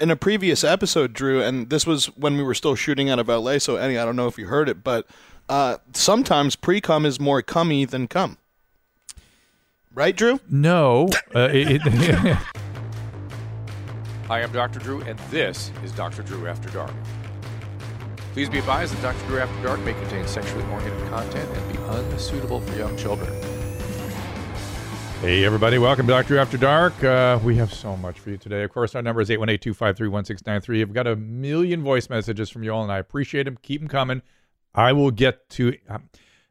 in a previous episode, Drew, and this was when we were still shooting out of LA. So, Eddie, I don't know if you heard it, but uh, sometimes pre cum is more cummy than cum. Right, Drew? No. Uh, it, it, Hi, I'm Dr. Drew, and this is Dr. Drew After Dark. Please be advised that Dr. Drew After Dark may contain sexually oriented content and be unsuitable for young children. Hey, everybody, welcome to Doctor After Dark. Uh, we have so much for you today. Of course, our number is 818 253 1693. I've got a million voice messages from you all, and I appreciate them. Keep them coming. I will get to. Um,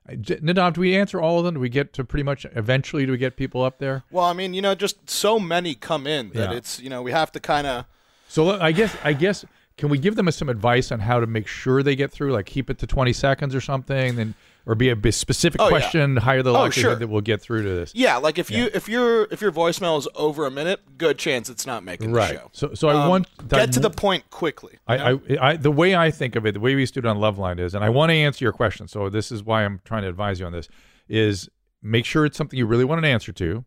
Nadav, do we answer all of them? Do we get to pretty much eventually? Do we get people up there? Well, I mean, you know, just so many come in that Yeah. it's you know we have to kind of. So I guess I guess can we give them some advice on how to make sure they get through? Like keep it to 20 seconds or something, then or be a specific Oh, yeah. question, higher the Oh, likelihood sure. that we'll get through to this. Yeah, like if you if your if your voicemail is over a minute, good chance it's not making Right. the show. So so I Um, want get to the point quickly. I, I, I, the way I think of it, the way we used to do it on Loveline is, and I want to answer your question. So this is why I'm trying to advise you on this: is make sure it's something you really want an answer to,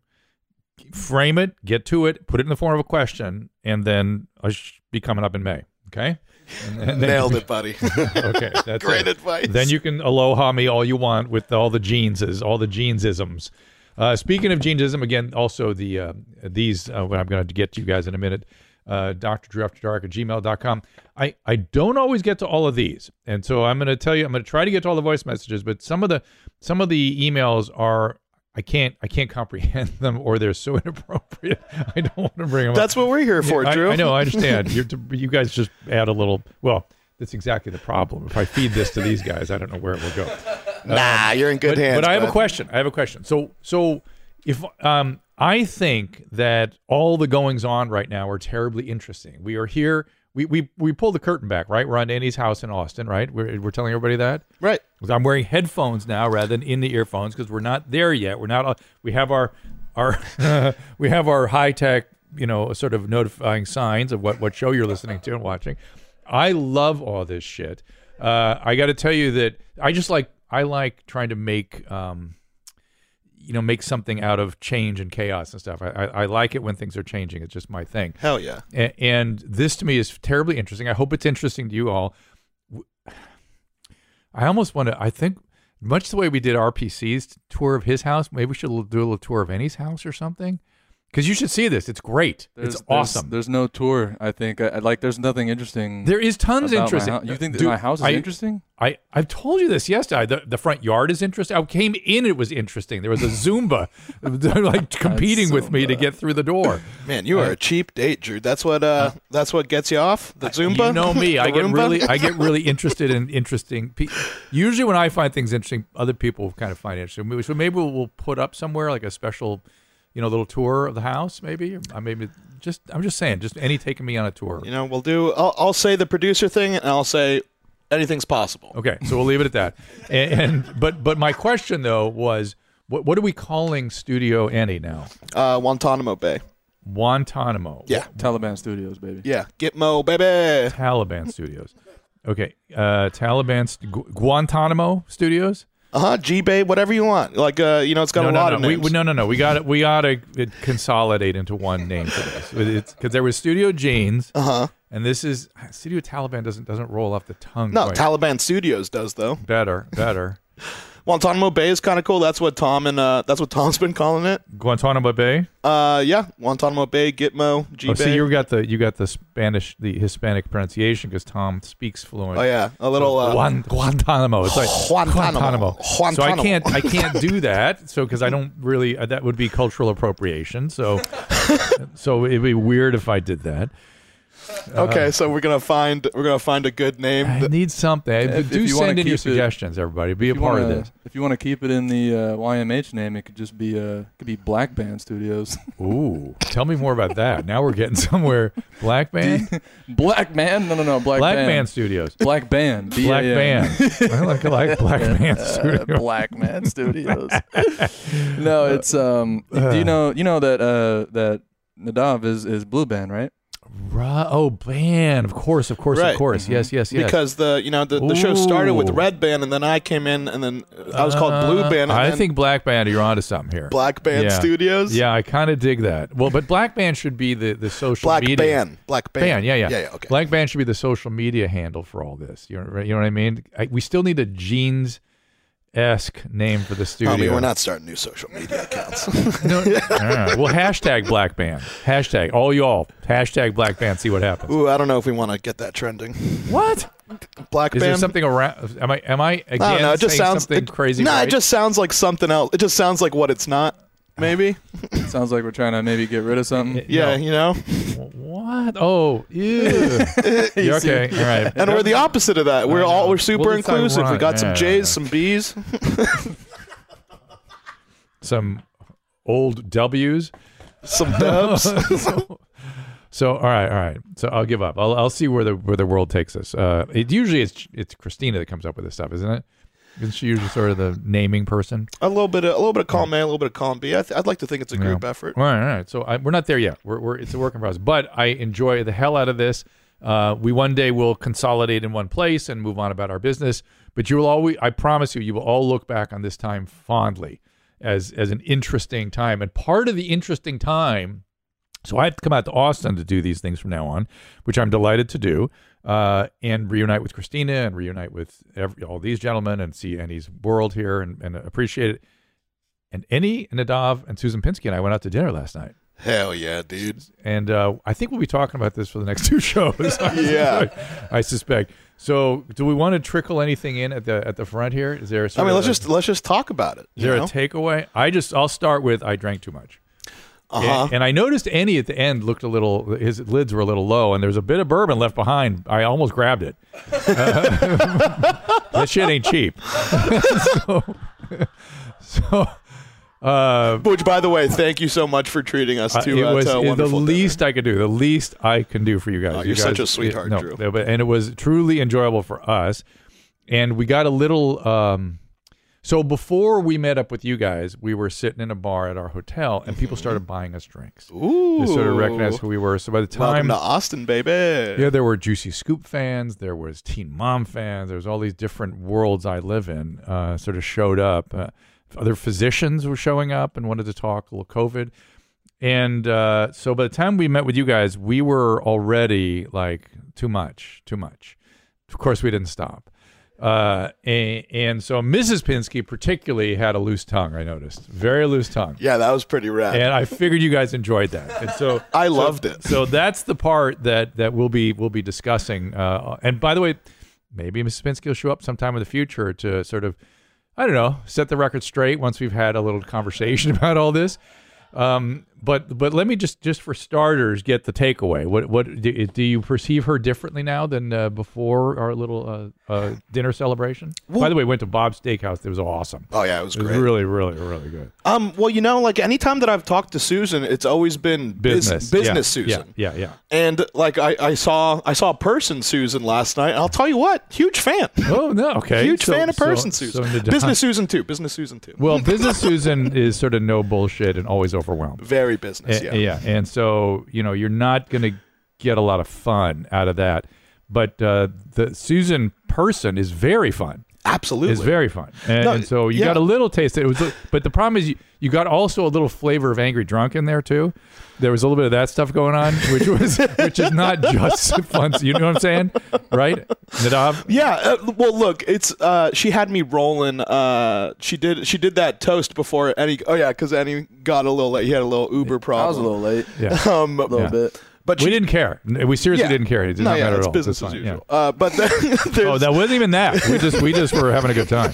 frame it, get to it, put it in the form of a question, and then I should be coming up in May. Okay, then- Nailed it, buddy. okay, that's Great it. advice. Then you can aloha me all you want with all the jeanses, all the jeansisms. Uh, speaking of jeansism, again, also the uh, these, uh, what I'm going to get to you guys in a minute, uh, Dr. Drew After Dark at gmail.com. I, I don't always get to all of these. And so I'm going to tell you, I'm going to try to get to all the voice messages, but some of the some of the emails are, I can't I can't comprehend them or they're so inappropriate. I don't want to bring them up. That's what we're here for, I, Drew. I know, I understand. You're, you guys just add a little. Well, that's exactly the problem. If I feed this to these guys, I don't know where it will go. Nah, you're in good But, hands. but I have a question. I have a question. So, so if um, I think that all the goings on right now are terribly interesting. We are here. We we we pulled the curtain back, right? We're on Andy's house in Austin, right? We're we're telling everybody that. Right. I'm wearing headphones now rather than in the earphones because we're not there yet. We're not. We have our our we have our high tech, you know, sort of notifying signs of what what show you're listening to and watching. I love all this shit. Uh, I got to tell you that I just like I like trying to make. Um, you know, make something out of change and chaos and stuff. I, I, I like it when things are changing. It's just my thing. Hell yeah. A- and this to me is terribly interesting. I hope it's interesting to you all. I almost want to. I think much the way we did RPC's tour of his house, maybe we should do a little tour of Annie's house or something. Because you should see this. It's great. There's, it's there's- awesome. There's, no tour. I think. I, I- like. There's nothing interesting. there is tons interesting. You think that Dude, my house is I- interesting? I, I've told you this yesterday. The, the front yard is interesting. I came in, it was interesting. There was a Zumba like competing with me to get through the door. Man, you are a cheap date, Drew. That's what uh that's what gets you off the Zumba. You know me. I get Roomba? really, I get really interested in interesting. Pe- Usually, when I find things interesting, other people kind of find it interesting. So maybe we'll, we'll put up somewhere like a special, you know, little tour of the house. Maybe, or maybe just. I'm just saying, just any taking me on a tour. You know, we'll do. I'll, I'll say the producer thing, and I'll say anything's possible. Okay, so we'll leave it at that. And, and but but my question though was, what what are we calling Studio Annie now? Uh, Guantanamo Bay. Guantanamo. Yeah, Taliban Studios, baby. yeah. Gitmo, baby. Taliban Studios. Okay, uh, Taliban st- Gu- Guantanamo Studios. Uh huh. G Bay, whatever you want. Like, uh, you know, it's got no, a no, lot no. of names. we- no, no, no. We got it. We got to consolidate into one name for this. Because there was Studio Jeans, Uh huh. and this is Studio Taliban. Doesn't doesn't roll off the tongue. No, quite. Taliban Studios does though. better, better. Guantanamo Bay is kind of cool. That's what Tom and uh, that's what Tom's been calling it. Guantanamo Bay. Uh, yeah, Guantanamo Bay, Gitmo, G Oh, see, you got the you got the Spanish, the Hispanic pronunciation because Tom speaks fluent. oh yeah, a little. Uh, Guan- Guantanamo. It's like Guantanamo. Guantánamo. So I can't I can't do that. So because I don't really uh, that would be cultural appropriation. So so it'd be weird if I did that. Okay, so we're gonna find we're gonna find a good name. I need something. If- do if you wanna send in your keep it- suggestions, everybody. Be a part wanna, of this. If you want to keep it in the uh, YMH name, it could just be uh, it could be Black Band Studios. Ooh, tell me more about that. Now we're getting somewhere. Black band, Black Man? No, no, no. Black, Black Band. Band Studios, Black Band. Black Band. I like, I like Black Band Studios. Black Man Studios. no, it's um. Uh. do you know you know that uh that Nadav is is Blue Band, right? Right. Oh, band. Of course, of course, Right. of course. Yes, yes, yes. Because the you know the, the show started with Red Band, and then I came in, and then I was called Blue Uh, Band. And I think Black Band. You're onto something here. Black Band Yeah. Studios. Yeah, I kind of dig that. Well, but Black Band should be the the social Black media. Band. Black Band. Band, yeah, yeah, yeah, yeah. Okay. Black Band should be the social media handle for all this. You know, you know what I mean? I, we still need a jeans esque name for the studio. I mean, we're not starting new social media accounts. No, right. Well, hashtag Black Band. Hashtag all y'all. Hashtag Black Band. See what happens. Ooh, I don't know if we want to get that trending. What Black is Band. there something around? Am I? Am I again I don't know. It just sounds something it, crazy? No, right? it just sounds like something else. It just sounds like what it's not. Maybe. Sounds like we're trying to maybe get rid of something. Yeah, No. you know. What? Oh, ew. You're okay. All right. And we're the opposite of that. We're all we're super Well, it's inclusive. We ironic. got some Yeah. J's, some B's. some old W's. some dubs. So all right, all right. So I'll give up. I'll I'll see where the where the world takes us. Uh, it usually it's it's Christina that comes up with this stuff, isn't it? Isn't she usually sort of the naming person? a little bit, of, a little bit of column A, a little bit of column B. I th- I'd like to think it's a group Yeah. effort. All right, all right. So I, we're not there yet. We're, we're it's a work in progress, but I enjoy the hell out of this. Uh, we one day will consolidate in one place and move on about our business. But you will always, I promise you, you will all look back on this time fondly as as an interesting time. And part of the interesting time, so I have to come out to Austin to do these things from now on, which I'm delighted to do, uh, and reunite with Christina and reunite with every, all these gentlemen and see Annie's world here and, and appreciate it. And Annie, Nadav, and Susan Pinsky and I went out to dinner last night. Hell yeah, dude. And uh, I think we'll be talking about this for the next two shows. Yeah. I suspect. So, do we want to trickle anything in at the at the front here? Is there? a I mean, let's a- just let's just talk about it. Is there know? a takeaway? I just I'll start with I drank too much. Uh-huh. And, and I noticed Andy at the end looked a little, his lids were a little low, and there was a bit of bourbon left behind. I almost grabbed it. that shit ain't cheap. so, so uh, Which, by the way, thank you so much for treating us to, it uh, to a the wonderful dinner. least I could do. The least I can do for you guys. Oh, You you're such a sweetheart, no, Drew. And it was truly enjoyable for us. And we got a little. Um, so before we met up with you guys, we were sitting in a bar at our hotel, and people started buying us drinks. Ooh. They sort of recognized who we were. So by the time Welcome to Austin, baby. yeah, there were Juicy Scoop fans. There was Teen Mom fans. There was all these different worlds I live in. Uh, sort of showed up. Uh, other physicians were showing up and wanted to talk a little COVID. And uh, so by the time we met with you guys, we were already like too much, too much. Of course, we didn't stop. Uh, and, and so Mrs. Pinsky particularly had a loose tongue. I noticed very loose tongue. Yeah, that was pretty rad. And I figured you guys enjoyed that. And so I so- loved it. So that's the part that that we'll be we'll be discussing. Uh, and by the way, maybe Mrs. Pinsky will show up sometime in the future to sort of I don't know set the record straight once we've had a little conversation about all this. Um, but but let me just just for starters get the takeaway. What what do, do you perceive her differently now than uh, before our little uh, uh, dinner celebration? By the way, we went to Bob's Steakhouse. It was awesome. oh yeah, it was It was great. really really really good. um, well, you know, like anytime that I've talked to Susan, it's always been bus- Business business yeah, Susan. Yeah yeah yeah. And like I, I saw I saw person Susan last night. And I'll tell you what, huge fan. Oh no, okay. Huge So- fan of person so Susan. Nadine- business Susan too. Business Susan too. Well, business Susan is sort of no bullshit and always overwhelmed. Very business. A- Yeah. yeah, and so you know you're not going to get a lot of fun out of that. But uh, the Susan person is very fun. Absolutely. Is very fun, and, No, and so you yeah. got a little taste. It was, but the problem is you, you got also a little flavor of angry drunk in there too. There was a little bit of that stuff going on, which was which is not just fun. You know what I'm saying, right, Nadav? Yeah, uh, well, look, it's uh, she had me rolling. Uh, she did she did that toast before any. Oh yeah, because Annie got a little late. He had a little Uber problem. I was a little late. Yeah. Um, A little Yeah. bit. But We she, didn't care. We seriously Yeah. didn't care. It did No, not yeah, matter at all. business as fine, yeah. usual. Uh, but then Oh, that wasn't even that. We just we just were having a good time.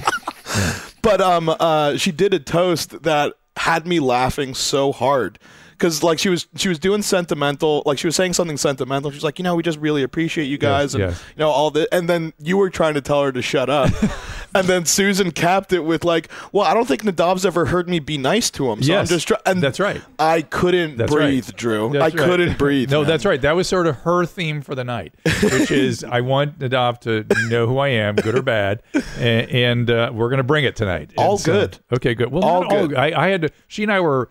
but um, uh, she did a toast that had me laughing so hard. Cause like she was she was doing sentimental like she was saying something sentimental. She's like, you know, we just really appreciate you guys and yes. you know all this. And then you were trying to tell her to shut up, and then Susan capped it with like, well, I don't think Nadav's ever heard me be nice to him. So I'm just try- and that's right. I couldn't That's breathe, right. Drew. That's I right. couldn't breathe. No, man. that's right. That was sort of her theme for the night, which is I want Nadav to know who I am, good or bad, and, and uh, we're going to bring it tonight. And All so- good. Okay, good. Well, All not all. I, I had to. She and I were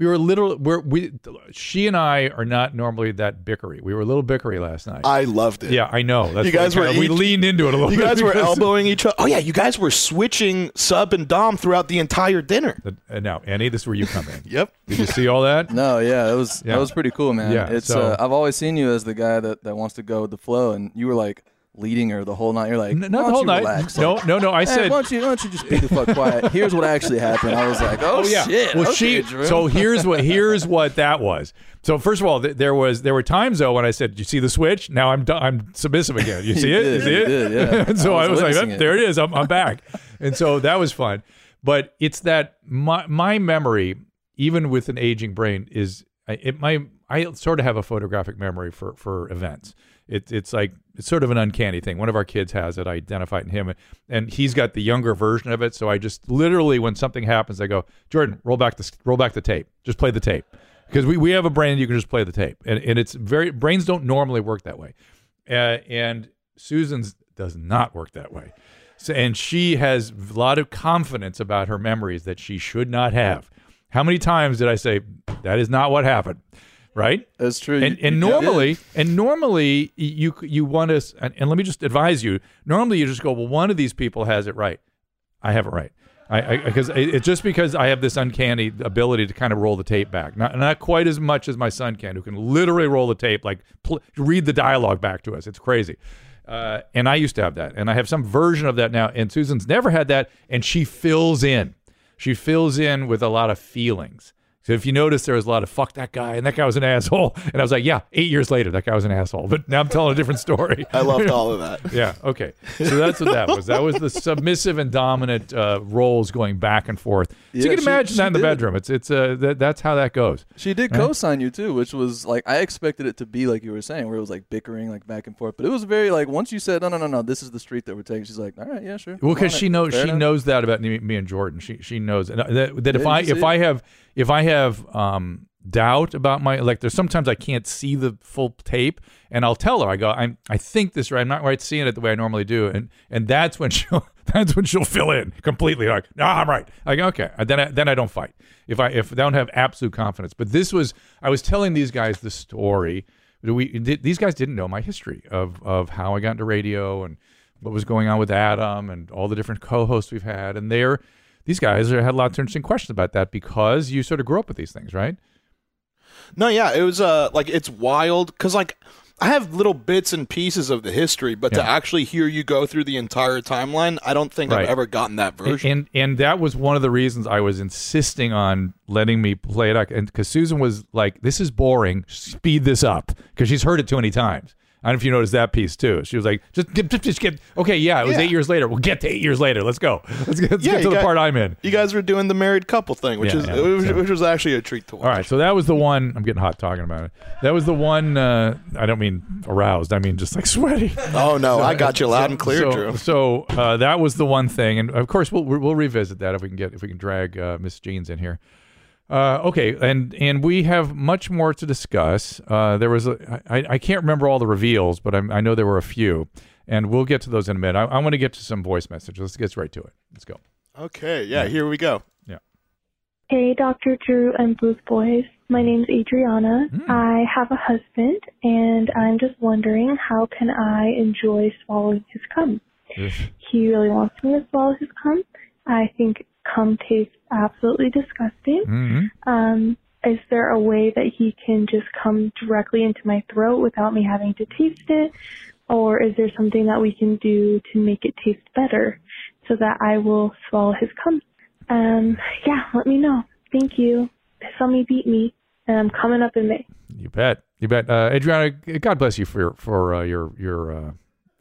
We were literally we're, we she and I are not normally that bickery. We were a little bickery last night. I loved it. yeah, I know. That's You guys what were we each- leaned into it a little bit. You guys were elbowing each other. Oh yeah, you guys were switching sub and dom throughout the entire dinner. Uh, now, Annie, this is where you come in. Yep. Did you see all that? No, yeah, it was Yeah. that was pretty cool, man. Yeah, it's so- uh, I've always seen you as the guy that, that wants to go with the flow, and you were like leading her the whole night. You're like, N- not the whole night. relax?" No, Like, no, no. I "Hey, said why don't you why don't you just be the fuck quiet? Here's what actually happened. I was like, oh, Oh yeah. shit. Well, okay, she. Drew. So here's what here's what that was. So first of all, th- there was there were times though when I said, "You see the switch? Now I'm I'm submissive again. You see it? did, you see it? did, yeah. and so I I was was, like, "Oh, it." "There it is. I'm I'm back." and so that was fun. But it's that my my memory, even with an aging brain, is I- it my I sort of have a photographic memory for for events. It, it's like it's sort of an uncanny thing. One of our kids has it. I identify it in him, and he's got the younger version of it. So I just literally, when something happens, I go, Jordan, roll back the roll back the tape. Just play the tape because we, we have a brain you can just play the tape, and and it's very brains don't normally work that way, uh, and Susan's does not work that way. So, and she has a lot of confidence about her memories that she should not have. How many times did I say that is not what happened? Right? That's true. and You- and you normally did. and normally you you want to and, and let me just advise you normally you just go well one of these people has it right. I have it right. I because it, it's just because i have this uncanny ability to kind of roll the tape back. Not not quite as much as my son can who can literally roll the tape like pl- read the dialogue back to us. It's crazy. Uh, and i used to have that and i have some version of that now and susan's never had that and she fills in. She fills in with a lot of feelings so if you notice, there was a lot of fuck that guy, and that guy was an asshole. And I was like, yeah, eight years later, that guy was an asshole. But now I'm telling a different story. I loved all of that. yeah, okay. So that's what that was. That was the submissive and dominant uh, roles going back and forth. So Yeah, you can she- imagine she that in the bedroom. It's it's uh, that, that's how that goes. She did co-sign you too, which was like I expected it to be like you were saying, where it was like bickering, like back and forth. But it was very like once you said, no, no, no, no, this is the street that we're taking. She's like, all right, yeah, sure. Well, because she it. knows Fair she enough. knows that about me, me and Jordan. She she knows and that, that if I if it. I have if I have um doubt about my like there's sometimes I can't see the full tape and I'll tell her. I go I'm I think this right I'm not right seeing it the way I normally do. And and that's when she'll that's when she'll fill in completely. Like no I'm right. Like okay. Then I, then I don't fight. If I if I don't have absolute confidence. But this was I was telling these guys the story. We these guys didn't know my history of of how I got into radio and what was going on with Adam and all the different co-hosts we've had. And they're these guys are, had lots of interesting questions about that because you sort of grew up with these things right No, yeah, it was uh like it's wild because like I have little bits and pieces of the history, but to actually hear you go through the entire timeline, I don't think Right. I've ever gotten that version. and and that was one of the reasons I was insisting on letting me play it out and because Susan was like this is boring speed this up because she's heard it too many times I don't know if you noticed that piece too she was like just get just, just get okay yeah it was Yeah. eight years later we'll get to eight years later let's go let's get, let's Yeah, get to the got- part I'm in you guys were doing the married couple thing, which Yeah, is which, so- which was actually a treat to watch. All right, so that was the one. I'm getting hot talking about it. That was the one. Uh, I don't mean aroused. I mean just like sweaty. Oh no, I got you loud and clear, so, Drew. So uh, that was the one thing, and of course we'll we'll revisit that if we can get if we can drag uh, Miss Jeans in here. Uh, okay, and and we have much more to discuss. Uh, there was a, I, I can't remember all the reveals, but I'm, I know there were a few, and we'll get to those in a minute. I, I want to get to some voice messages. Let's get right to it. Let's go. Okay, yeah, here we go. Yeah. Hey, Dr. Drew and Booth Boys. My name's Adriana. I have a husband, and I'm just wondering how can I enjoy swallowing his cum? He really wants me to swallow his cum. I think cum tastes absolutely disgusting. hmm Um, is there a way that he can just come directly into my throat without me having to taste it? Or is there something that we can do to make it taste better so that I will swallow his cum? Um, yeah, let me know. Thank you. Me, beat me. And I'm coming up in May. You bet. You bet. Uh, Adriana, God bless you for for uh, your your uh,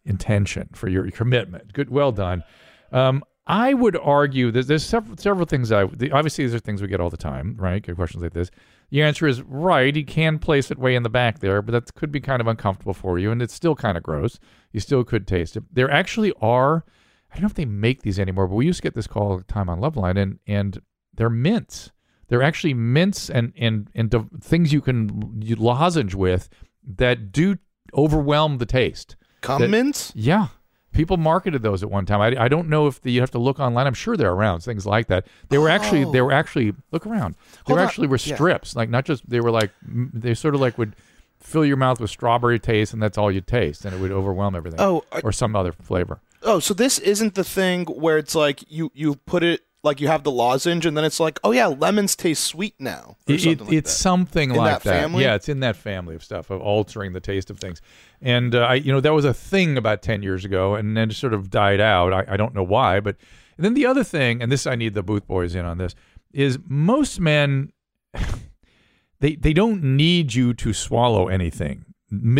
intention, for your commitment. Good, well done. Um, I would argue that there's several several things. I the, obviously these are things we get all the time, right? Good questions like this. The answer is right. He can place it way in the back there, but that could be kind of uncomfortable for you, and it's still kind of gross. You still could taste it. There actually are. I don't know if they make these anymore, but we used to get this call all the time on Loveline, and and they're mints. They're actually mints and and and de- things you can you lozenge with that do overwhelm the taste. Cum That- mints? Yeah, People marketed those at one time. I, I don't know if the, you have to look online. I'm sure they're around things like that. They were actually they oh. were actually look around. They Hold were on. actually were Yeah. strips, like not just they were like they sort of like would fill your mouth with strawberry taste, and that's all you taste, and it would overwhelm everything. Oh, I- or some other flavor. Oh, so this isn't the thing where it's like you you put it like you have the lozenge and then it's like, oh yeah, lemons taste sweet now. Or It- something it- like it's that. something In like that family? Yeah, it's in that family of stuff of altering the taste of things. And uh, I, you know, that was a thing about ten years ago, and then it sort of died out. I, I don't know why, but and then the other thing, and this I need the booth boys in on this, is most men they they don't need you to swallow anything.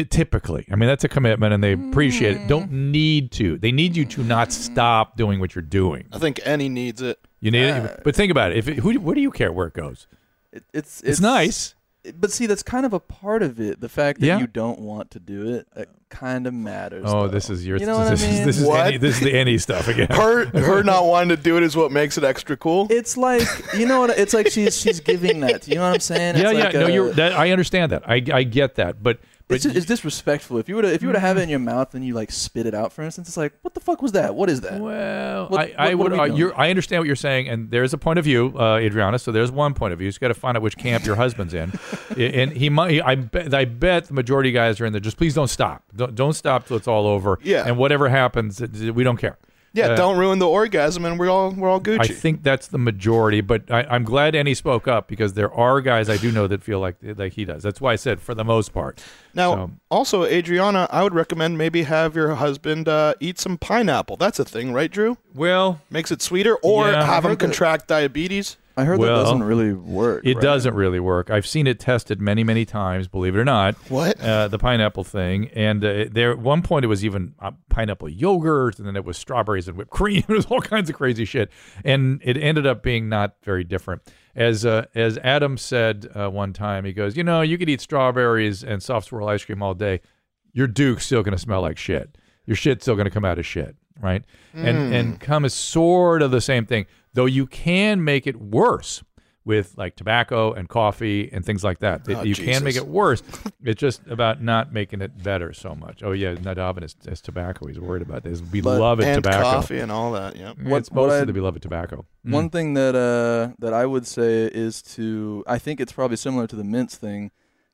Typically, I mean that's a commitment, and they appreciate it. Don't need to. They need you to not stop doing what you're doing. I think any needs it. You need, Uh, it, but think about it. If it, who, what do you care where it goes? It, it's, It's, nice. But see, that's kind of a part of it. The fact that Yeah. you don't want to do it, it kind of matters. Oh, though. this is your You know what I this, is mean? this is What? this is the any stuff again. Her her not wanting to do it is what makes it extra cool. It's like you know what? It's like she's she's giving that. You know what I'm saying? yeah, It's yeah. like no, a- you're. That, I understand that. I, I get that. But but It's, just, it's disrespectful. If you were to if you were to have it in your mouth and you like spit it out, for instance, it's like, what the fuck was that? What is that? well, What- I, I what- would. uh, you're, I understand what you're saying, and there's a point of view, uh, Adriana. So there's one point of view. You just got to find out which camp your husband's in, and he might. I bet. I bet the majority of guys are in there. Just please don't stop. Don't, don't stop till it's all over. Yeah. And whatever happens, we don't care. Yeah, uh, don't ruin the orgasm, and we're all we're all Gucci. I think that's the majority, but I, I'm glad Annie spoke up because there are guys I do know that feel like like he does. That's why I said for the most part. now, So- also, Adriana, I would recommend maybe have your husband uh, eat some pineapple. That's a thing, right, Drew? Well, Makes it sweeter, or Yeah, have him contract diabetes. I heard Well, that doesn't really work. it right? doesn't really work. I've seen it tested many, many times. Believe it or not, What? uh, the pineapple thing, and uh, there at one point it was even uh, pineapple yogurt, and then it was strawberries and whipped cream. it was all kinds of crazy shit, and it ended up being not very different. As uh, as Adam said uh, one time, he goes, you know, you could eat strawberries and soft swirl ice cream all day. Your Duke's still going to smell like shit. Your shit's still going to come out of shit, right? And and cum is sort of the same thing, though you can make it worse with like tobacco and coffee and things like that. Oh, you can make it worse. It's just about not making it better so much. Oh yeah, Nadavin is, is tobacco. He's worried about this beloved and tobacco. coffee and all that. Yeah. Mm, What- it's what mostly I'd- the beloved tobacco. Mm. One thing that uh that I would say is to I think it's probably similar to the mints thing,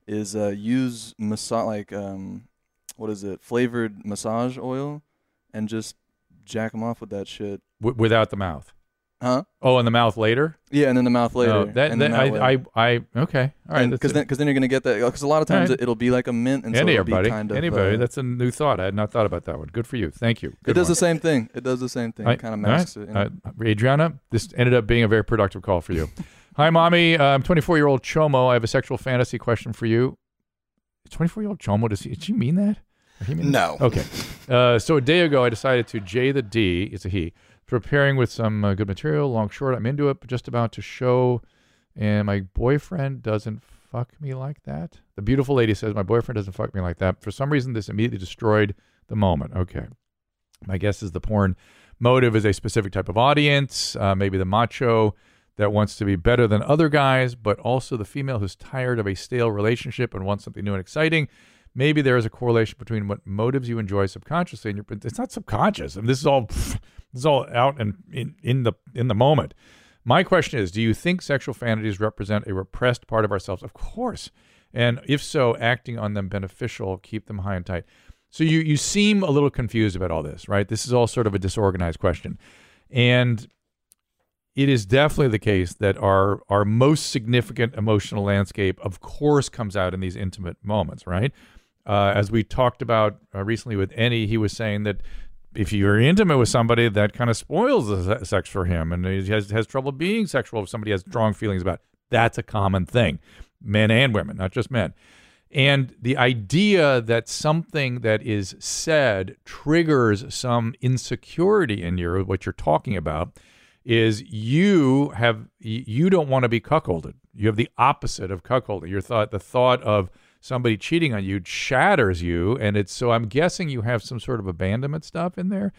is uh use massage like um what is it flavored massage oil, and just jack them off with that shit. W- without the mouth. Huh? Oh, in the mouth later. Yeah, and then the mouth later. No, that, and then that that I, way. I, I, okay, all right. because then because then you're gonna get that because a lot of times right. it, it'll be like a mint and so Any it'll be everybody, kind of anybody. uh, That's a new thought. I had not thought about that one. Good for you. Thank you. it does one. the same thing. It does the same thing. I- It kind of all right. masks it. You know? Uh, Adriana, this ended up being a very productive call for you. Hi, mommy. Uh, I'm 24 year old Chomo. I have a sexual fantasy question for you. 24 year old Chomo. Does he? Did she mean that? Did he mean that? No. Okay. Uh, so a day ago, I decided to J the D. It's a he. Preparing with some uh, good material, long short. I'm into it, but just about to show, and my boyfriend doesn't fuck me like that. The beautiful lady says my boyfriend doesn't fuck me like that. For some reason, this immediately destroyed the moment. Okay. My guess is the porn motive is a specific type of audience, uh, maybe the macho that wants to be better than other guys, but also the female who's tired of a stale relationship and wants something new and exciting. Maybe there is a correlation between what motives you enjoy subconsciously and your. It's not subconscious. I mean, this is all. This is all out and in, in the in the moment. My question is: Do you think sexual fantasies represent a repressed part of ourselves? Of course, and if so, acting on them beneficial, keep them high and tight. So you you seem a little confused about all this, right? This is all sort of a disorganized question, and it is definitely the case that our our most significant emotional landscape, of course, comes out in these intimate moments, right? Uh, as we talked about uh, recently with Annie, he was saying that if you're intimate with somebody, that kind of spoils the sex for him, and he has has trouble being sexual if somebody has strong feelings about. It. That's a common thing, men and women, not just men. And the idea that something that is said triggers some insecurity in you, what you're talking about, is you have you don't want to be cuckolded. You have the opposite of cuckolding. Your thought, the thought of somebody cheating on you, shatters you, and it's so. I'm guessing you have some sort of abandonment stuff in there,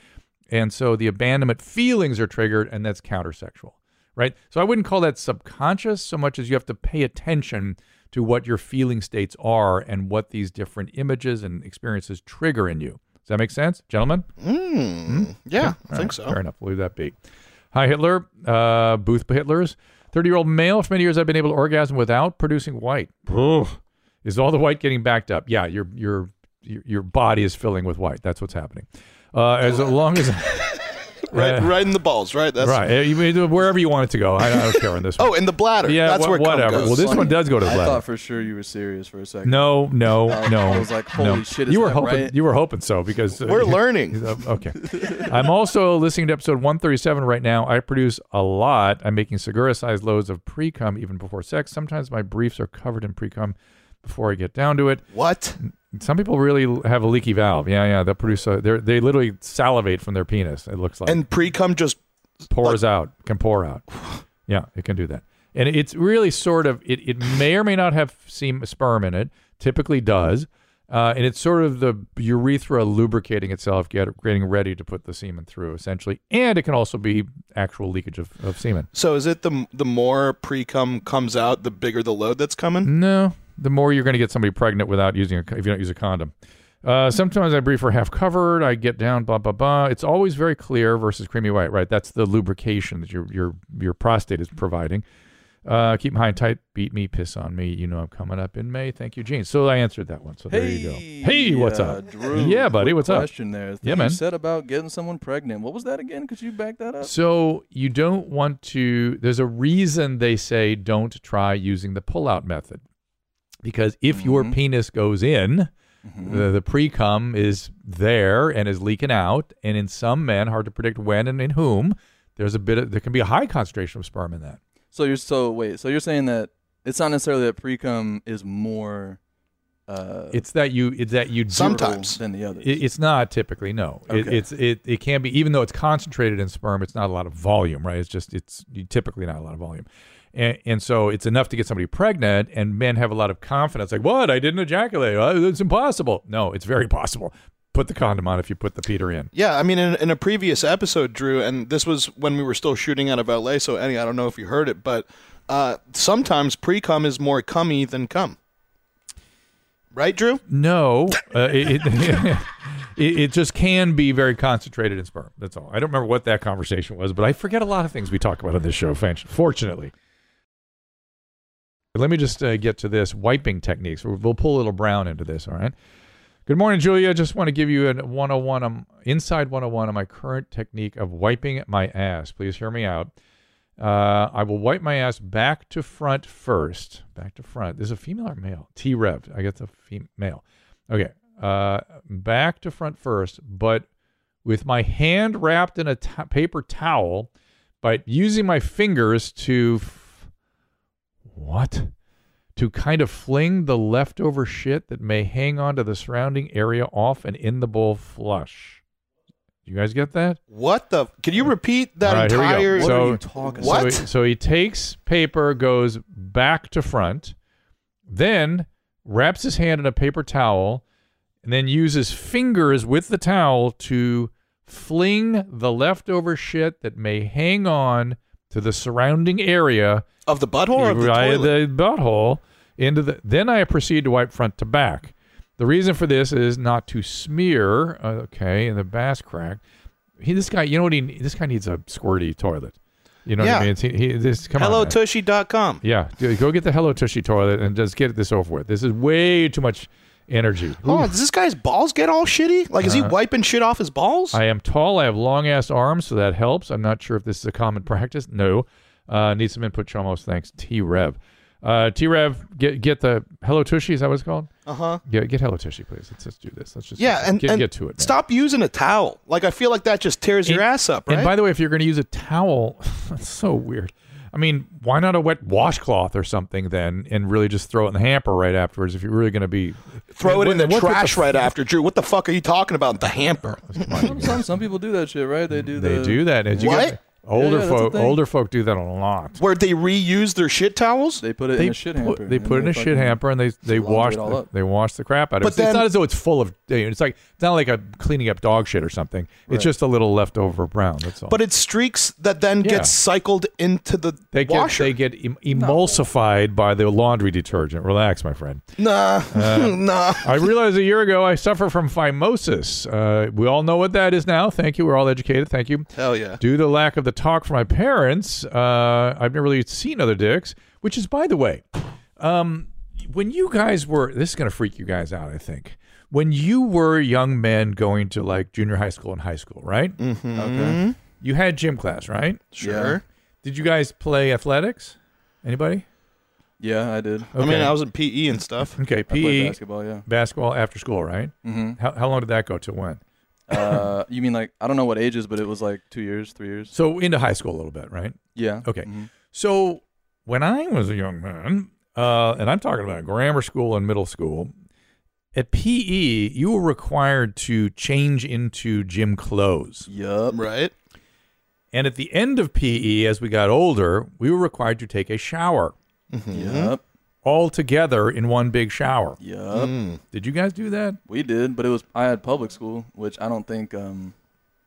and so the abandonment feelings are triggered, and that's countersexual, right? So I wouldn't call that subconscious so much as you have to pay attention to what your feeling states are and what these different images and experiences trigger in you. Does that make sense, gentlemen? Mm, yeah, I All think right, so. Fair enough. We'll leave that be. Hi, Hitler. Uh, Booth Hitlers. 30 year old male. For many years, I've been able to orgasm without producing white. Ugh. Is all the white getting backed up? Yeah, your your your, your body is filling with white. That's what's happening. Uh, as long as Right, Uh, right in the balls, right? That's right, you may wherever you want it to go. I, I don't care on this. one. Oh, in the bladder. yeah, that's wha- where cum whatever. goes. Well, this one does go to the I bladder. thought for sure you were serious for a second. No, no, I- no. I was like, holy no. shit, is You were that hoping. right? You were hoping so because uh, We're learning. Okay. I'm also listening to episode 137 right now. I produce a lot. I'm making Segura sized loads of pre cum even before sex. Sometimes my briefs are covered in pre cum before I get down to it. What? Some people really have a leaky valve. Yeah, yeah. They'll produce a, they're, they literally salivate from their penis, it looks like. And pre cum just pours out, can pour out. Yeah, it can do that. And it's really sort of, it, it may or may not have seam, sperm in it, typically does. Uh, and it's sort of the urethra lubricating itself, get, getting ready to put the semen through, essentially. And it can also be actual leakage of, of semen. so is it the the more pre cum comes out, the bigger the load that's coming? No, the more you're going to get somebody pregnant without using a, if you don't use a condom. Uh, sometimes I brief for half covered. I get down, blah blah blah. It's always very clear versus creamy white, right? That's the lubrication that your your your prostate is providing. Uh, keep high and tight. Beat me, piss on me. You know I'm coming up in May. Thank you, Gene. So I answered that one. So there you go. Hey, what's uh, up? Drew, Yeah, buddy, what's up? Question there. The Yeah, man. You said about getting someone pregnant. What was that again? Could you back that up? So you don't want to. There's a reason they say don't try using the pull-out method, because if your Mhm. penis goes in, Mhm. the, the pre cum is there and is leaking out, and in some men, hard to predict when and in whom, there's a bit of there can be a high concentration of sperm in that. So you're so wait. So you're saying that it's not necessarily that pre-cum is more. Uh, It's that you it's that you Sometimes. than the others. It, it's not typically no. It, Okay. it's it it can be even though it's concentrated in sperm. It's not a lot of volume, right? It's just it's typically not a lot of volume, and and so it's enough to get somebody pregnant. And men have a lot of confidence, like what I didn't ejaculate. Oh, it's impossible. No, it's very possible. Put the condom on if you put the Peter in. Yeah, I mean, in, in a previous episode, Drew, and this was when we were still shooting out of LA. So, Eddie, I don't know if you heard it, but uh, sometimes pre cum is more cummy than cum. Right, Drew? No, uh, it, it, it it just can be very concentrated in sperm. That's all. I don't remember what that conversation was, but I forget a lot of things we talk about on this show. fan- Fortunately, let me just uh, get to this wiping techniques. We'll, we'll pull a little Brown into this. All right. Good morning, Julia. Just want to give you a 101 um, inside 101 on my current technique of wiping my ass. Please hear me out. Uh, I will wipe my ass back to front first. Back to front. This is a female or male? T Rev. I guess a female. Okay. Uh, back to front first, but with my hand wrapped in a t- paper towel, but using my fingers to what? To kind of fling the leftover shit that may hang onto the surrounding area off and in the bowl flush. You guys get that? What the? Can you repeat that right, here we go. entire? what So- are you talking What? So he, so he takes paper, goes back to front, then wraps his hand in a paper towel, and then uses fingers with the towel to fling the leftover shit that may hang on to the surrounding area of the butthole or of the the butthole into the. Then I proceed to wipe front to back. The reason for this is not to smear. uh, Okay, in the bass crack. He, this guy, you know what he? This guy needs a squirty toilet. You know what I mean? He, he, this, come. HelloTushy.com. Yeah, go get the Hello Tushy toilet and just get this over with. This is way too much energy. Oh, does this guy's balls get all shitty? Like, is he Uh, wiping shit off his balls? I am tall. I have long ass arms, so that helps. I'm not sure if this is a common practice. No. Uh, need some input, Chomos. Thanks. T Rev. Uh, T Rev, get get the Hello Tushy. Is that what it's called? Uh huh. Get get Hello Tushy, please. Let's just do this. Let's just Yeah, and, get, and get to it. man. Stop using a towel. Like, I feel like that just tears your ass up, right? And by the way, if you're going to use a towel, that's so weird. I mean, why not a wet washcloth or something then, and really just throw it in the hamper right afterwards if you're really going to be Throw it in the What- what the trash f- right after, Drew. What the fuck are you talking about? The hamper. some, some some people do that shit, right? They do. They do that. Did you What? Get- Older yeah, folk, older folk do that a lot. Where they reuse their shit towels? They put it They in a shit put, hamper. they and put it in a shit hamper and they they wash it all the, up. they wash the crap out of it. But It's- it's not as though it's full of. It's like it's not like a cleaning up dog shit or something. It's Right. just a little leftover brown. That's all. But it's streaks that then Yeah. get cycled into the they get washer. they get em- emulsified by the laundry detergent. Relax, my friend. nah, Uh, nah. I realized a year ago I suffer from phimosis. Uh, we all know what that is now. Thank you. We're all educated. Thank you. Hell yeah. Due to the lack of the talk for my parents, uh, I've never really seen other dicks. Which is, by the way, um, when you guys were, this is going to freak you guys out. I think when you were young men going to like junior high school and high school, right? Mm-hmm. Okay. You had gym class, right? Sure. Did you guys play athletics? Anybody? Yeah, I did. I mean, I was in PE and stuff. Okay, I PE, basketball. Yeah. basketball after school, right? hmm How, how long did that go to when? Uh, you mean like I don't know what ages, but it was like two years, three years. So into high school a little bit, right? Yeah. Okay. Mhm. So when I was a young man, uh, and I'm talking about grammar school and middle school, at PE, you were required to change into gym clothes. Yup. Right? And at the end of PE, as we got older, we were required to take a shower Yup. All together in one big shower. Yup. Mm. Did you guys do that? We did, but it was I had public school, which I don't think. Um,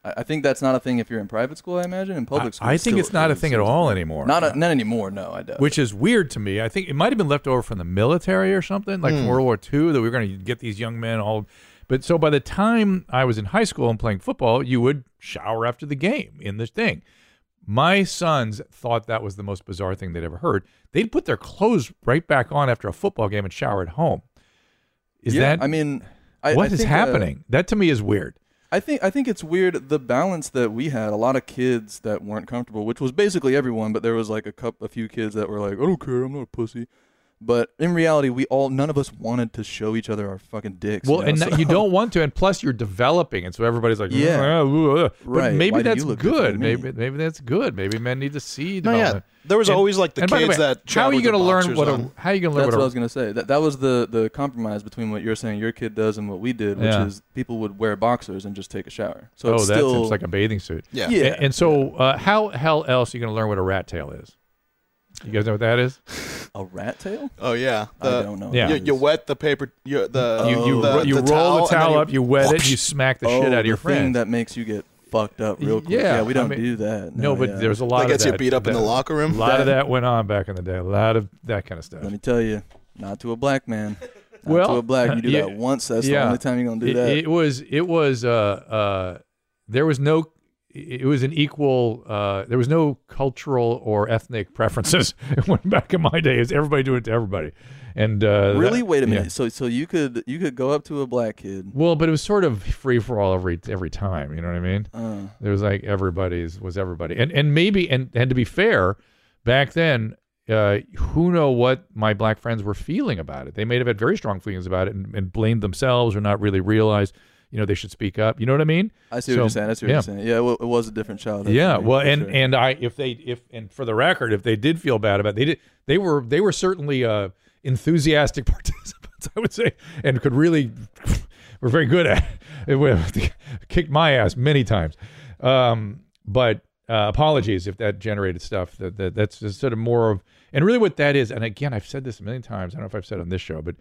I, I think that's not a thing if you're in private school. I imagine in public school. I it's think it's not a thing at all anymore. Not a, not anymore. No, I don't. which is weird to me. I think it might have been left over from the military or something, like from World War II, that we were going to get these young men all. But so by the time I was in high school and playing football, you would shower after the game in this thing. My sons thought that was the most bizarre thing they'd ever heard. They'd put their clothes right back on after a football game and shower at home. Is yeah, that I mean, I, what I is think, uh, happening? that to me is weird. I think I think it's weird the balance that we had. A lot of kids that weren't comfortable, which was basically everyone, but there was like a couple, a few kids that were like, "I don't care, I'm not a pussy." But in reality, we all none of us wanted to show each other our fucking dicks. Well, you know? and so- you don't want to, and plus you're developing, and so everybody's like, Yeah. "Uh, uh, uh." but Right. maybe Why that's you look different good. Maybe maybe that's good. Maybe men need to see No, yeah. There was And- always like the and by kids the way, that how are you going to learn what a how are you going to learn That's what I what was gonna say. That that was the the compromise between what you're saying your kid does and what we did, which Yeah. is people would wear boxers and just take a shower. So oh it's that still seems like a bathing suit. Yeah. yeah. And, and so uh, how hell else are you going to learn what a rat tail is? You guys know what that is? a rat tail. Oh yeah. I don't know. Yeah. You, you wet the paper. You, the you you, the, you the roll the towel up, you wet it, you smack the oh, shit out of the your thing that makes you get fucked up real quick. Yeah, Yeah, we don't mean- do that. no, but yeah. there's a lot That of gets you that- beat up in the locker room. A lot of That- that went on back in the day. A lot of that kind of stuff. Let me tell you, not to a black man. Not Well, to a black. You do yeah, that once. That's yeah. the only time you're gonna do it, that. it was it was uh uh there was no it was an equal uh there was no cultural or ethnic preferences went back in my days everybody doing it to everybody and uh really? that- Wait a yeah. minute. So so you could you could go up to a black kid. well but it was sort of free for all every every time you know what i mean Uh, there was like everybody's was everybody and and maybe and and to be fair back then uh, who know what my black friends were feeling about it? They may have had very strong feelings about it and, and blamed themselves or not really realized, you know, they should speak up. You know what I mean? I see So, what you're saying. I see what yeah. you're saying. Yeah, well, it was a different childhood. yeah. Well, and sure. and I if they if and for the record, if they did feel bad about it, they did they were they were certainly uh, enthusiastic participants, I would say, and could really were very good at it. Kicked my ass many times. Um, but uh, apologies if that generated stuff. That, that that's sort of more of and really what that is. And again, I've said this a million times. I don't know if I've said it on this show, but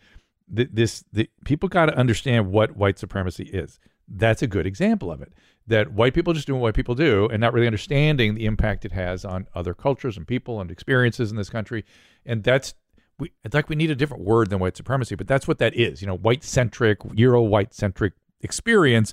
th- this the people got to understand what white supremacy is. That's a good example of it. That white people just doing what white people do and not really understanding the impact it has on other cultures and people and experiences in this country. And that's we it's like we need a different word than white supremacy, but that's what that is. You know, white centric, Euro white centric experience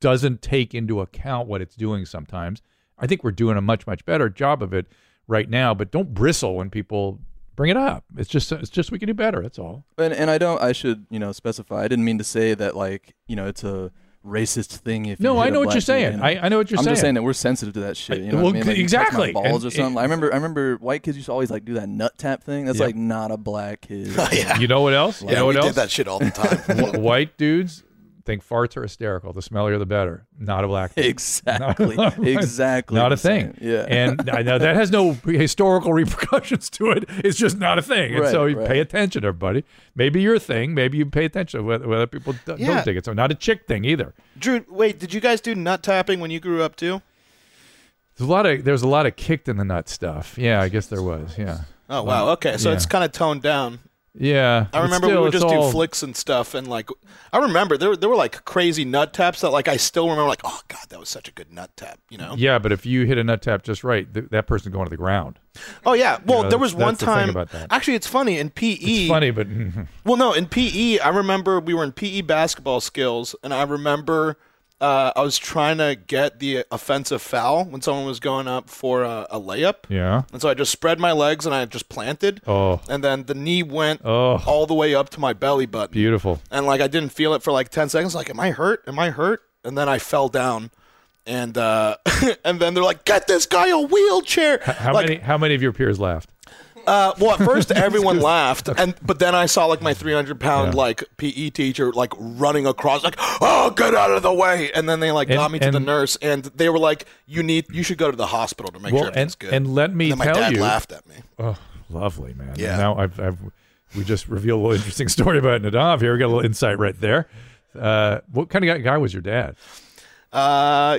doesn't take into account what it's doing sometimes. I think we're doing a much much better job of it right now, but don't bristle when people bring it up. It's just it's just we can do better. That's all. and and I don't. I should you know specify. I didn't mean to say that like you know it's a racist thing. If No, you hit know what you're saying. you know? I, I know what you're saying. I'm just saying that we're sensitive to that shit. You know Well, what I mean? Like, exactly. my balls And or something. it- I remember. I remember white kids used to always like do that nut tap thing. That's Yeah. like not a black kid. Oh, yeah. You know what else? You Yeah, know we what did else? that shit all the time. White dudes think farts are hysterical. The smellier the better. Not a black. dude. exactly. Not- exactly. Not the a thing. Yeah. And I know that has no historical repercussions to it. It's just not a thing. And Right, so you right. pay attention, everybody. Maybe your thing. Maybe you pay attention to whether, whether people d- Yeah. don't think it. So not a chick thing either. Drew, wait, did you guys do nut tapping when you grew up too? There's a lot of there's a lot of kicked in the nut stuff. Yeah, I guess there was. Yeah. Oh wow. Okay, so Yeah. it's kind of toned down. Yeah. I remember still, we would just all- do flicks and stuff, and like I remember there there were like crazy nut taps that like I still remember like oh god that was such a good nut tap, you know? Yeah, but if you hit a nut tap just right, th- that person going to the ground. Oh yeah. Well, know, there was one that's the thing time. about that. Actually, it's funny in PE. It's funny, but Well, no, in PE, I remember we were in PE basketball skills, and I remember uh, I was trying to get the offensive foul when someone was going up for a, a layup, yeah. and so I just spread my legs and I just planted, Oh, and then the knee went Oh. all the way up to my belly button, beautiful. and like I didn't feel it for like ten seconds. Like, am I hurt? Am I hurt? And then I fell down. And uh, and then they're like, "Get this guy a wheelchair!" How like, many how many of your peers laughed? Uh, well, at first everyone laughed, and but then I saw like my 300 pound Yeah. like PE teacher like running across, like, "Oh, get out of the way!" And then they like got me to the nurse, and they were like, "You need, you should go to the hospital to make Well, sure everything's and- good." and let me my tell dad you- laughed at me. Oh, lovely, man. Yeah. Now I've, I've we just revealed a little interesting story about Nadav here. We got a little insight right there. Uh, what kind of guy, guy was your dad? Uh,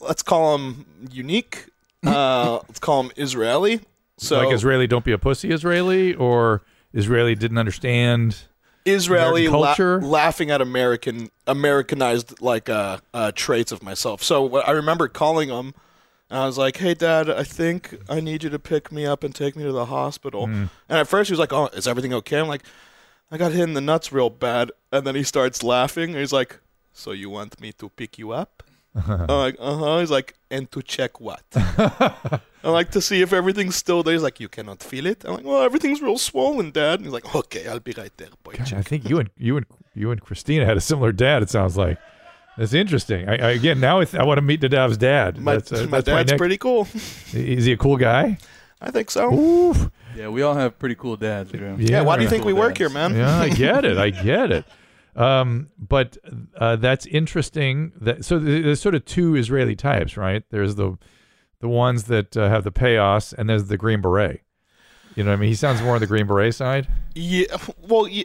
let's call him unique. Uh, let's call him Israeli. So like Israeli, don't be a pussy, Israeli, or Israeli didn't understand. Israeli la- culture? laughing at American Americanized like uh, uh, traits of myself. So I remember calling him, and I was like, "Hey, Dad, I think I need you to pick me up and take me to the hospital." Mm. And at first he was like, "Oh, is everything okay?" I'm like, "I got hit in the nuts real bad," and then he starts laughing. And he's like, "So you want me to pick you up?" I'm like, "Uh huh." He's like, "And to check what?" I like to see if everything's still there. He's like, "You cannot feel it." I'm like, "Well, everything's real swollen, Dad." And he's like, "Okay, I'll be right there, boy." Gosh, I think you and you and you and Christina had a similar dad. It sounds like that's interesting. I, I again now I, th- I want to meet Nadav's dad. My, that's, uh, my that's dad's next- pretty cool. Is he a cool guy? I think so. Oof. Yeah, we all have pretty cool dads, Drew. Yeah, why do you right. think we Cool work here, man? yeah, I get it. I get it. Um, but uh, that's interesting. That so there's sort of two Israeli types, right? There's the the ones that uh, have the payos, and there's the green beret. You know what I mean? He sounds more on the green beret side, Yeah. Well, ye-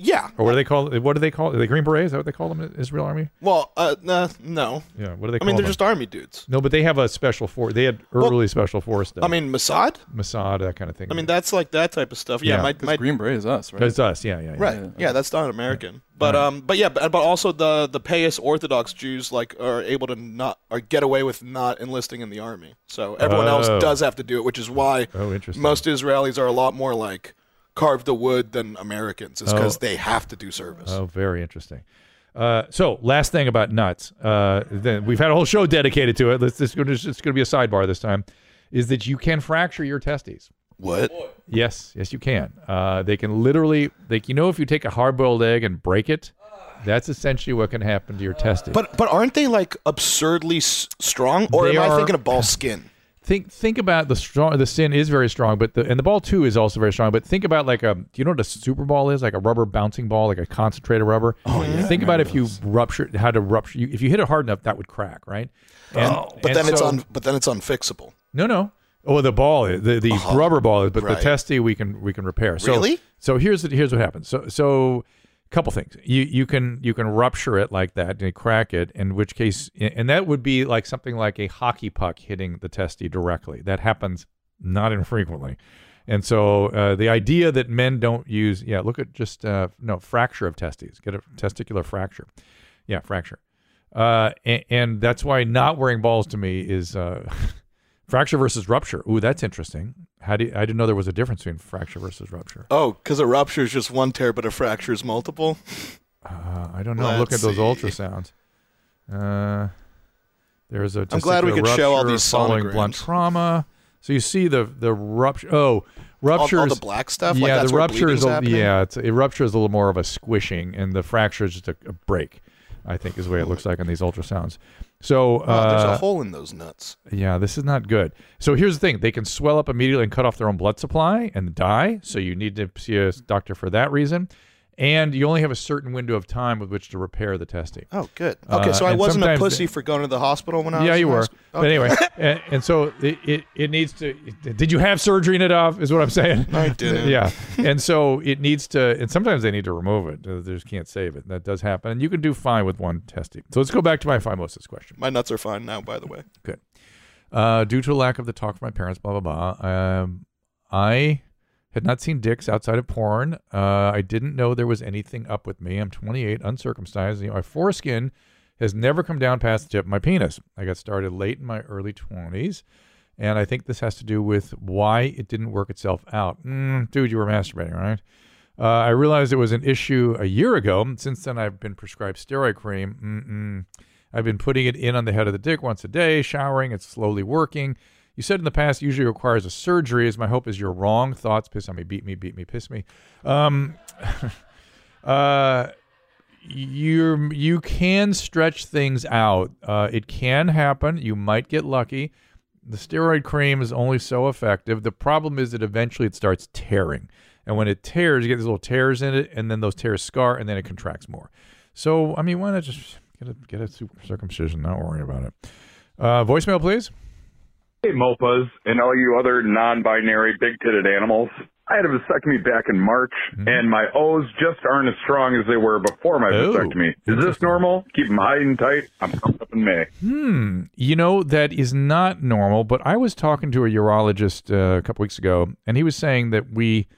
yeah. or what do they call it? What do they call it? The green beret? Is that what they call them in Israel Army? Well, uh, nah, no. Yeah. What do they call I call mean, they're them? just army dudes. no, but they have a special force. They had Well, early special force stuff. I mean, Mossad. Mossad, that kind of thing. I mean, that's like that type of stuff. Yeah, Yeah. my, my Green Beret is us, right? that's us. Yeah, yeah, yeah. right. Yeah. Yeah, that's not American. But um, but yeah, but, but also the the Payas Orthodox Jews like are able to not or get away with not enlisting in the army. So everyone else Oh. does have to do it, which is why Oh, interesting. most Israelis are a lot more like carve the wood than Americans, is because Oh. they have to do service. Oh, very interesting. Uh, so, last thing about nuts. Uh, then we've had a whole show dedicated to it. Let's, this it's going to be a sidebar this time. Is that you can fracture your testes? What? Yes, yes, you can. Uh, they can literally, like you know, if you take a hard-boiled egg and break it, that's essentially what can happen to your testes. But but aren't they like absurdly s- strong, or They am I thinking of ball skin? Think think about the strong. The sin is very strong, but the and the ball too is also very strong. But think about like a. Do you know what a super ball is? Like a rubber bouncing ball, like a concentrated rubber. Oh yeah. Think about if you rupture how to rupture. You, if you hit it hard enough, that would crack, right? Oh, and, But and then it's so- un, but then it's unfixable. No, no. Oh, the ball, the the uh-huh. rubber ball, is, but Right. the testy we can we can repair. So, Really? So here's here's what happens. So so couple things. You you can you can rupture it like that and crack it. In which case, and that would be like something like a hockey puck hitting the testy directly. That happens not infrequently. And so uh, the idea that men don't use yeah, look at just uh, no fracture of testes. Get a testicular fracture. Yeah, fracture. Uh, and, and that's why not wearing balls to me is uh, fracture versus rupture. Ooh, that's interesting. How do you, I didn't know there was a difference between fracture versus rupture. Oh, because a rupture is just one tear, but a fracture is multiple. Uh, I don't know. Look at those see. ultrasounds. Uh, there's a. I'm glad we could show all these following blunt trauma. So you see the the rupture. Oh, All, ruptures. all the black stuff. like yeah, that's the rupture is a, yeah, it's a rupture is a little more of a squishing, and the fracture is just a, a break. I think is the way it looks like on these ultrasounds. So Oh, there's uh, a hole in those nuts. yeah, this is not good. So here's the thing: they can swell up immediately and cut off their own blood supply and die. So you need to see a doctor for that reason. And you only have a certain window of time with which to repair the testing. Oh, good. Okay, Uh, so I wasn't a pussy for going to the hospital when I was. yeah, you were. school? But anyway, and, and so it, it, it needs to. Did you have surgery, in it off? Is what I'm saying. I didn't. yeah, and so it needs to. And sometimes they need to remove it. They just can't save it. That does happen, and you can do fine with one testing. So let's go back to my phimosis question. my nuts are fine now, by the way. uh, due to a lack of the talk from my parents. Blah blah blah. Um, I had not seen dicks outside of porn. Uh, I didn't know there was anything up with me. I'm 28, uncircumcised. You know, my foreskin has never come down past the tip of my penis. I got started late in my early 20s. And I think this has to do with why it didn't work itself out. Mm, dude, you were masturbating, right? Uh, I realized it was an issue a year ago. Since then, I've been prescribed steroid cream. Mm-mm. I've been putting it in on the head of the dick once a day, showering. It's slowly working. You said in the past usually requires a surgery. Is my hope is you're wrong. Thoughts piss on me, beat me, beat me, piss me. Um, uh, you you can stretch things out. Uh, it can happen. You might get lucky. The steroid cream is only so effective. The problem is that eventually it starts tearing, and when it tears, you get these little tears in it, and then those tears scar, and then it contracts more. So I mean, why not just get a get a circumcision? Not worry about it. Uh, voicemail, please. Hey, MOPAs and all you other non-binary big-titted animals. I had a vasectomy back in March, Mhm. and my O's just aren't as strong as they were before my Oh, vasectomy. Is this normal? Keep them high and tight. I'm coming up in May. Hmm. You know, that is not normal, but I was talking to a urologist uh, a couple weeks ago, and he was saying that we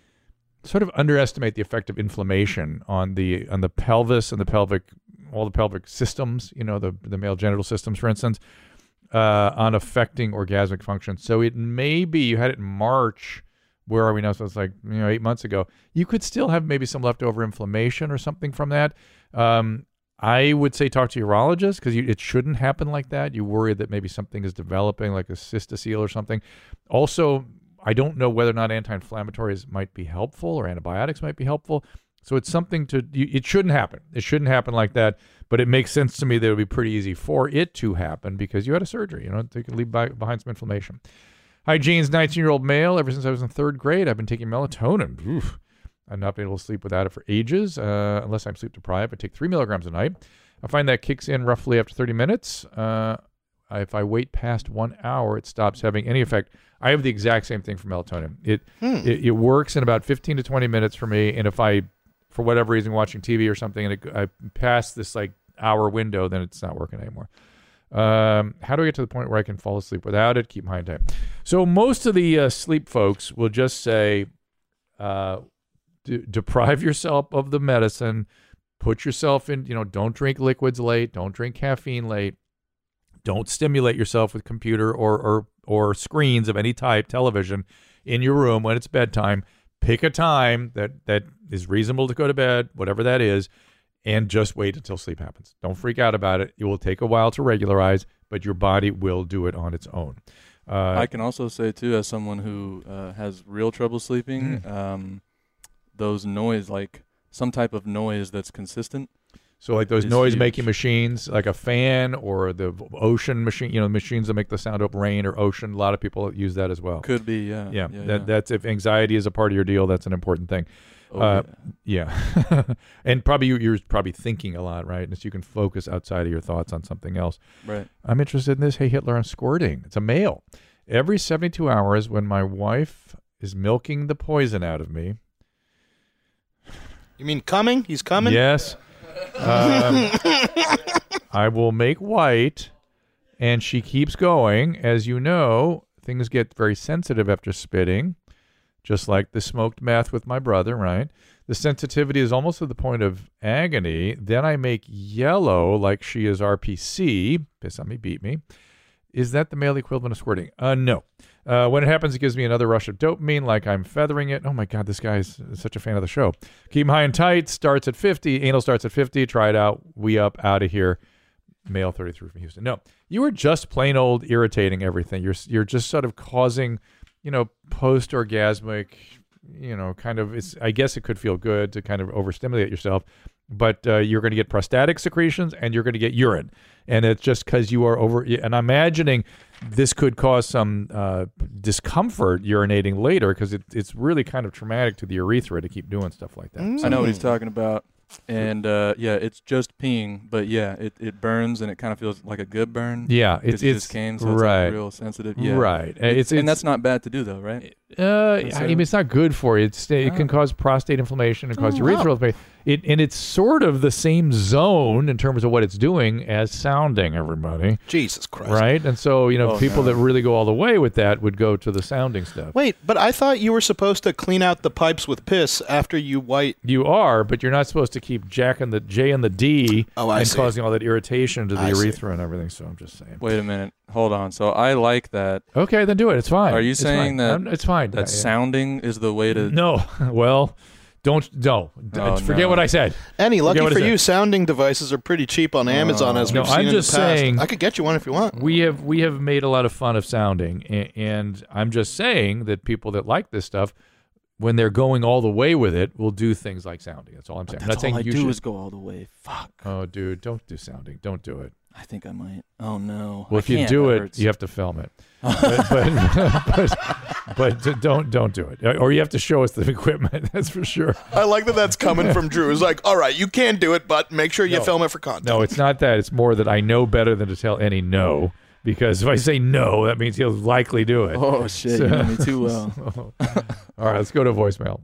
sort of underestimate the effect of inflammation on the on the pelvis and the pelvic all the pelvic systems, you know, the the male genital systems, for instance, uh, on affecting orgasmic function. So it may be you had it in March. Where are we now? So it's like you know eight months ago. You could still have maybe some leftover inflammation or something from that. Um, I would say talk to your urologist because it shouldn't happen like that. You worry that maybe something is developing, like a cystocele or something. Also, I don't know whether or not anti-inflammatories might be helpful or antibiotics might be helpful. So it's something to. It shouldn't happen. It shouldn't happen like that. But it makes sense to me that it would be pretty easy for it to happen because you had a surgery. You know, they could leave by, behind some inflammation. Hi, Jeans, 19-year-old male. Ever since I was in third grade, I've been taking melatonin. Oof. I've not been able to sleep without it for ages, uh, unless I'm sleep deprived. I take three milligrams a night. I find that kicks in roughly after 30 minutes. Uh, if I wait past one hour, it stops having any effect. I have the exact same thing for melatonin. It, it it works in about 15 to 20 minutes for me, and if I, for whatever reason, watching TV or something, and it, I pass this like hour window, then it's not working anymore. Um, how do I get to the point where I can fall asleep without it? Keep my and tight. So most of the uh, sleep folks will just say, uh, de- deprive yourself of the medicine, put yourself in, you know, don't drink liquids late, don't drink caffeine late, don't stimulate yourself with computer or or or screens of any type, television in your room when it's bedtime. Pick a time that that is reasonable to go to bed, whatever that is, and just wait until sleep happens. Don't freak out about it. It will take a while to regularize, but your body will do it on its own. Uh, I can also say too, as someone who uh, has real trouble sleeping, Mm. um, those noise, like some type of noise that's consistent. So like those noise making machines, like a fan or the ocean machine, you know, machines that make the sound of rain or ocean. A lot of people use that as well. Could be, yeah. yeah, yeah, that yeah. that's if anxiety is a part of your deal, that's an important thing. Oh, uh, yeah. Yeah, and probably you, you're probably thinking a lot, right? And so you can focus outside of your thoughts on something else. right. I'm interested in this. Hey Hitler, I'm squirting. It's a male. Every 72 hours, when my wife is milking the poison out of me, You mean coming? He's coming? Yes. Um, I will make white, and she keeps going. As you know, things get very sensitive after spitting, just like the smoked meth with my brother, right? The sensitivity is almost to the point of agony. Then I make yellow, like she is RPC. Piss on me, beat me. Is that the male equivalent of squirting? Uh, no. Uh, when it happens, it gives me another rush of dopamine, like I'm feathering it. Oh my God, this guy is such a fan of the show. Keep high and tight. Starts at 50. Anal starts at 50. Try it out. We up out of here. Male 33 from Houston. No, you are just plain old irritating everything. You're you're just sort of causing, you know, post orgasmic, you know, kind of. It's I guess it could feel good to kind of overstimulate yourself, but uh, you're going to get prostatic secretions and you're going to get urine, and it's just because you are over. And I'm imagining this could cause some uh, discomfort urinating later because it, it's really kind of traumatic to the urethra to keep doing stuff like that. Mm. I know what he's talking about. And uh, yeah, it's just peeing, but yeah, it, it burns and it kind of feels like a good burn. Yeah, it's you it's just came, so it's right, like real sensitive. Yeah. right. Uh, It's, and that's not bad to do though, right? Uh, That's I a- mean, it's not good for you. It's, it can Oh. cause prostate inflammation and cause Oh, urethral pain. It and it's sort of the same zone in terms of what it's doing as sounding. Everybody, Jesus Christ. right? And so you know, Oh, people no. that really go all the way with that would go to the sounding stuff. Wait, but I thought you were supposed to clean out the pipes with piss after you white. You are, but you're not supposed to keep jacking the J and the D Oh, I and see. causing all that irritation to the I see. urethra and everything. So I'm just saying. Wait a minute. Hold on. So I like that. Okay, then do it. It's fine. Are you It's saying fine. that- I'm- it's fine? That Yeah, yeah. sounding is the way to. No. Well, don't no. Oh, Forget no. what I said. Any lucky for I you, sounding devices are pretty cheap on Amazon, as No, we've seen I'm in just the past. saying- I could get you one if you want. We have we have made a lot of fun of sounding, a- and I'm just saying that people that like this stuff, when they're going all the way with it, will do things like sounding. That's all I'm saying. I'm not That's saying all I you do should. is go all the way. Fuck. Oh, dude, don't do sounding. Don't do it. I think I might. Oh no. Well, I if you do it, hurts. you have to film it. but, but, but, but don't don't do it, or you have to show us the equipment. That's for sure. I like that that's coming from Drew. It's like, all right, you can do it, but make sure you No. film it for content. No, it's not that. It's more that I know better than to tell any no, because if I say no, that means he'll likely do it. Oh shit! So- you know me too well. so- all right, let's go to voicemail.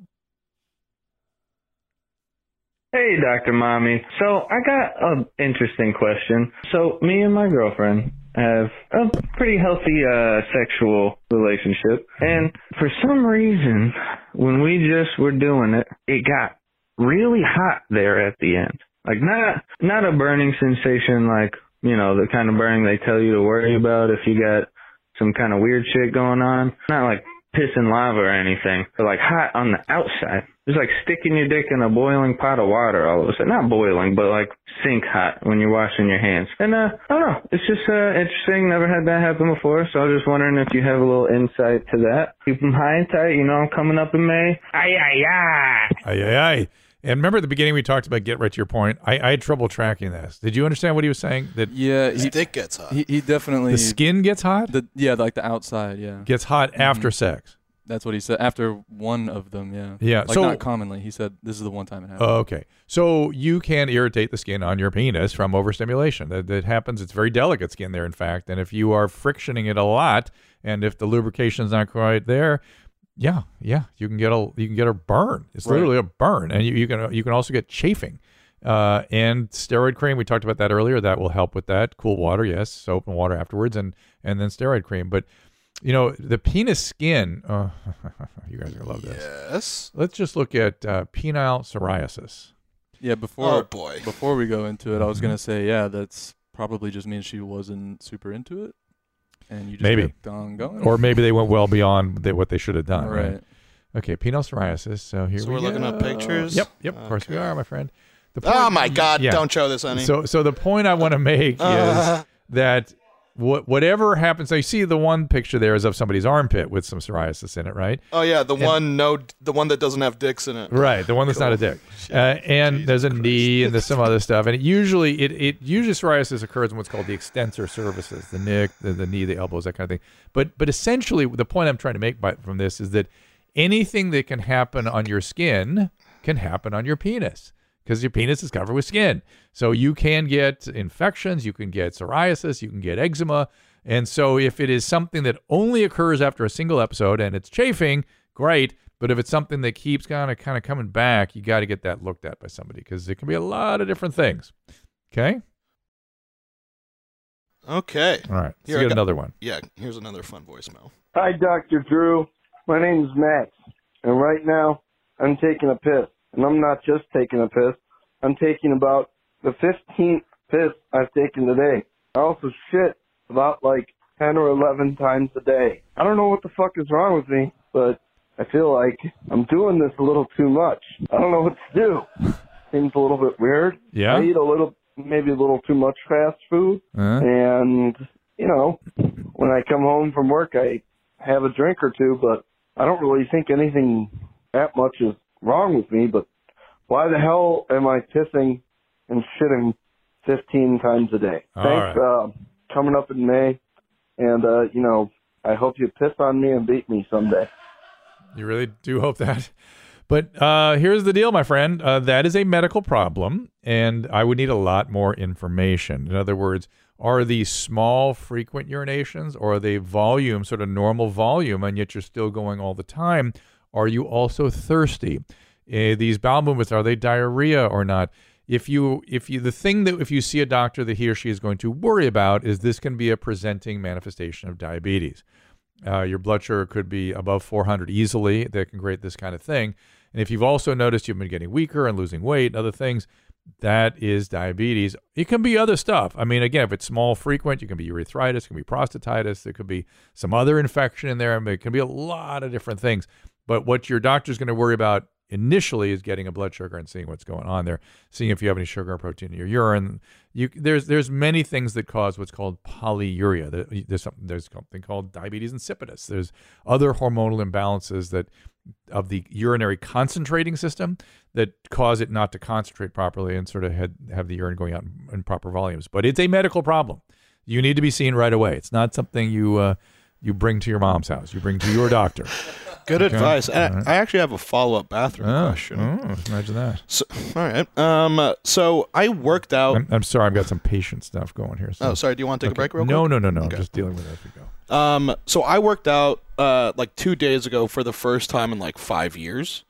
Hey, Dr. Mommy. So I got an interesting question. So me and my girlfriend have a pretty healthy uh, sexual relationship, and for some reason, when we just were doing it, it got really hot there at the end. Like not not a burning sensation, like you know the kind of burning they tell you to worry about if you got some kind of weird shit going on. Not like piss and lava or anything, but like hot on the outside. It's like sticking your dick in a boiling pot of water all of a sudden. Not boiling, but like sink hot when you're washing your hands. And uh, I don't know. It's just uh, interesting. Never had that happen before. So I was just wondering if you have a little insight to that. Keep them high and tight. You know, I'm coming up in May. Ay, ay, ay. Aye, aye, aye. And remember at the beginning we talked about get right to your point. I, I had trouble tracking this. Did you understand what he was saying? That Yeah, His he, dick gets hot. he he definitely the skin gets hot, the yeah like the outside. Yeah, gets hot mm-hmm. after sex. that's what he said. After one of them, yeah. Yeah, Like so- not commonly. He said this is the one time it happened. Oh, okay. So you can irritate the skin on your penis from overstimulation. That, that happens. It's very delicate skin there, in fact. And if you are frictioning it a lot, and if the lubrication's not quite there, yeah, yeah, you can get a you can get a burn. It's Right. literally a burn, and you, you can you can also get chafing. Uh, and steroid cream, we talked about that earlier. That will help with that. Cool water, yes, soap and water afterwards, and and then steroid cream. But you know the penis skin. Uh, you guys are gonna love this. yes. Let's just look at uh, penile psoriasis. Yeah, before Oh boy. before we go into it, I was Mhm. gonna say yeah, that's probably just means she wasn't super into it, and you just Maybe. kept on going. or maybe they went well beyond the, what they should have done. Right. right. Okay, penile psoriasis. So here So we we're looking up pictures? Yep, yep. Of course we are, my friend. The Oh my God! yeah. Don't show this any. So, so the point I want to make Uh. is that what whatever happens. So you see the one picture there is of somebody's armpit with some psoriasis in it, right? oh yeah, the And- one no, the one that doesn't have dicks in it. Right, the one that's not a dick. Uh, and Jesus there's a Christ. knee and there's some other stuff. And it usually it, it usually psoriasis occurs in what's called the extensor surfaces, the neck, the, the knee, the elbows, that kind of thing. But but essentially the point I'm trying to make by, from this is that anything that can happen on your skin can happen on your penis because your penis is covered with skin. So you can get infections, you can get psoriasis, you can get eczema. And so if it is something that only occurs after a single episode and it's chafing, great. But if it's something that keeps kind of kind of coming back, you got to get that looked at by somebody because it can be a lot of different things. Okay. Okay. All right. Let's Here, get got- another one. Yeah. Here's another fun voicemail. Hi, Dr. Drew. My name's Max, and right now I'm taking a piss. And I'm not just taking a piss, I'm taking about the 15th piss I've taken today. I also shit about like 10 or 11 times a day. I don't know what the fuck is wrong with me, but I feel like I'm doing this a little too much. I don't know what to do. Seems a little bit weird. Yeah? I eat a little, maybe a little too much fast food. Uh, And, you know, when I come home from work, I have a drink or two, but I don't really think anything that much is wrong with me. But why the hell am I pissing and shitting 15 times a day? All Thanks. Uh, coming up in May. And, uh, you know, I hope you piss on me and beat me someday. You really do hope that. But uh, here's the deal, my friend. Uh, that is a medical problem, and I would need a lot more information. In other words, are these small, frequent urinations, or are they volume, sort of normal volume, and yet you're still going all the time? Are you also thirsty? Uh, these bowel movements are they diarrhea or not? If you if you the thing that if you see a doctor that he or she is going to worry about is this can be a presenting manifestation of diabetes. Uh, your blood sugar could be above 400 easily. That can create this kind of thing. And if you've also noticed you've been getting weaker and losing weight and other things, that is diabetes. It can be other stuff. I mean, again, if it's small, frequent, you can be urethritis, it can be prostatitis, there could be some other infection in there. I mean, it can be a lot of different things. But what your doctor's going to worry about initially is getting a blood sugar and seeing what's going on there, seeing if you have any sugar or protein in your urine. You, there's there's many things that cause what's called polyuria. There- There's something there's something called diabetes insipidus. There's other hormonal imbalances that of the urinary concentrating system that cause it not to concentrate properly and sort of had, have the urine going out in, in proper volumes. But it's a medical problem. You need to be seen right away. It's not something you uh, you bring to your mom's house. You bring to your doctor. Good Okay. advice. And right. I actually have a follow up bathroom Oh, question. oh, imagine that. So, all right. Um. uh, So I worked out. I'm, I'm sorry, I've got some patient stuff going here. So. Oh, sorry. Do you want to take Okay. a break real quick? No, no, no, no. Okay. Just dealing with it as we go. Um, so I worked out uh like two days ago for the first time in like five years.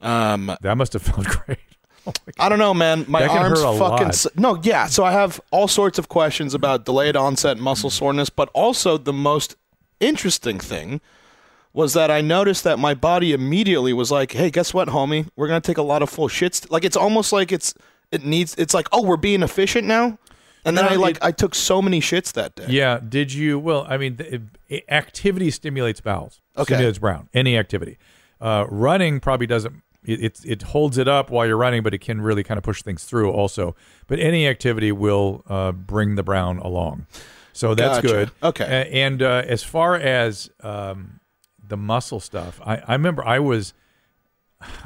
Um, That must have felt great. Oh. I don't know, man. My arms fucking s- no, yeah. So I have all sorts of questions about delayed onset muscle soreness, but also the most interesting thing was that I noticed that my body immediately was like, "Hey, guess what, homie? We're gonna take a lot of full shits." Like it's almost like it's it needs. It's like, oh, we're being efficient now. And then No, I like it- I took so many shits that day. Yeah. Did you? Well, I mean, the, it- activity stimulates bowels. Okay. Stimulates brown. Any activity. Uh, running probably doesn't. It, it it holds it up while you're running, but it can really kind of push things through also. But any activity will uh, bring the brown along. So that's Gotcha. good. Okay. A- and uh, as far as um, the muscle stuff, I, I remember I was.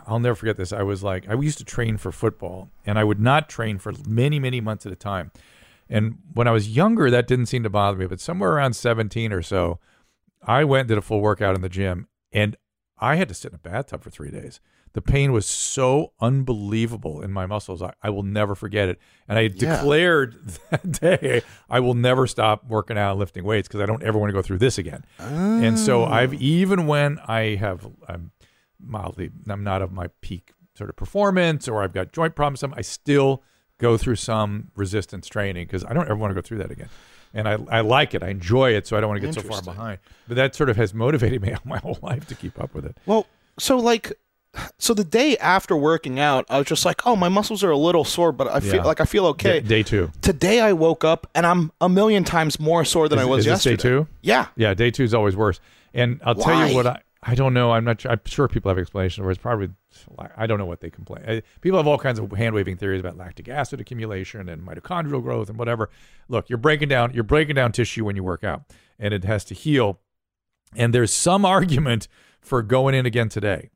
I'll never forget this. I was like, I used to train for football, and I would not train for many, many months at a time. And when I was younger, that didn't seem to bother me. But somewhere around 17 or so, I went and did a full workout in the gym, and I had to sit in a bathtub for three days. The pain was so unbelievable in my muscles. I, I will never forget it. And I Yeah. declared that day, I will never stop working out and lifting weights because I don't ever want to go through this again. And so ah. I've even when I have I'm mildly I'm not of my peak sort of performance or I've got joint problems, I still go through some resistance training because I don't ever want to go through that again. And I, I like it. I enjoy it, so I don't want to get so far behind. But that sort of has motivated me my whole life to keep up with it. Well, so like, so the day after working out, I was just like, oh, my muscles are a little sore, but I feel Yeah. like I feel okay. Day, day two. Today I woke up and I'm a million times more sore than Is- I was is this yesterday. day two? Yeah. Yeah, day two is always worse. And I'll tell you what I I don't know. I'm not. Sure, I'm sure people have explanations, or it's probably I don't know what they complain. I, people have all kinds of hand waving theories about lactic acid accumulation and mitochondrial growth and whatever. Look, you're breaking down you're breaking down tissue when you work out, and it has to heal. And there's some argument for going in again today,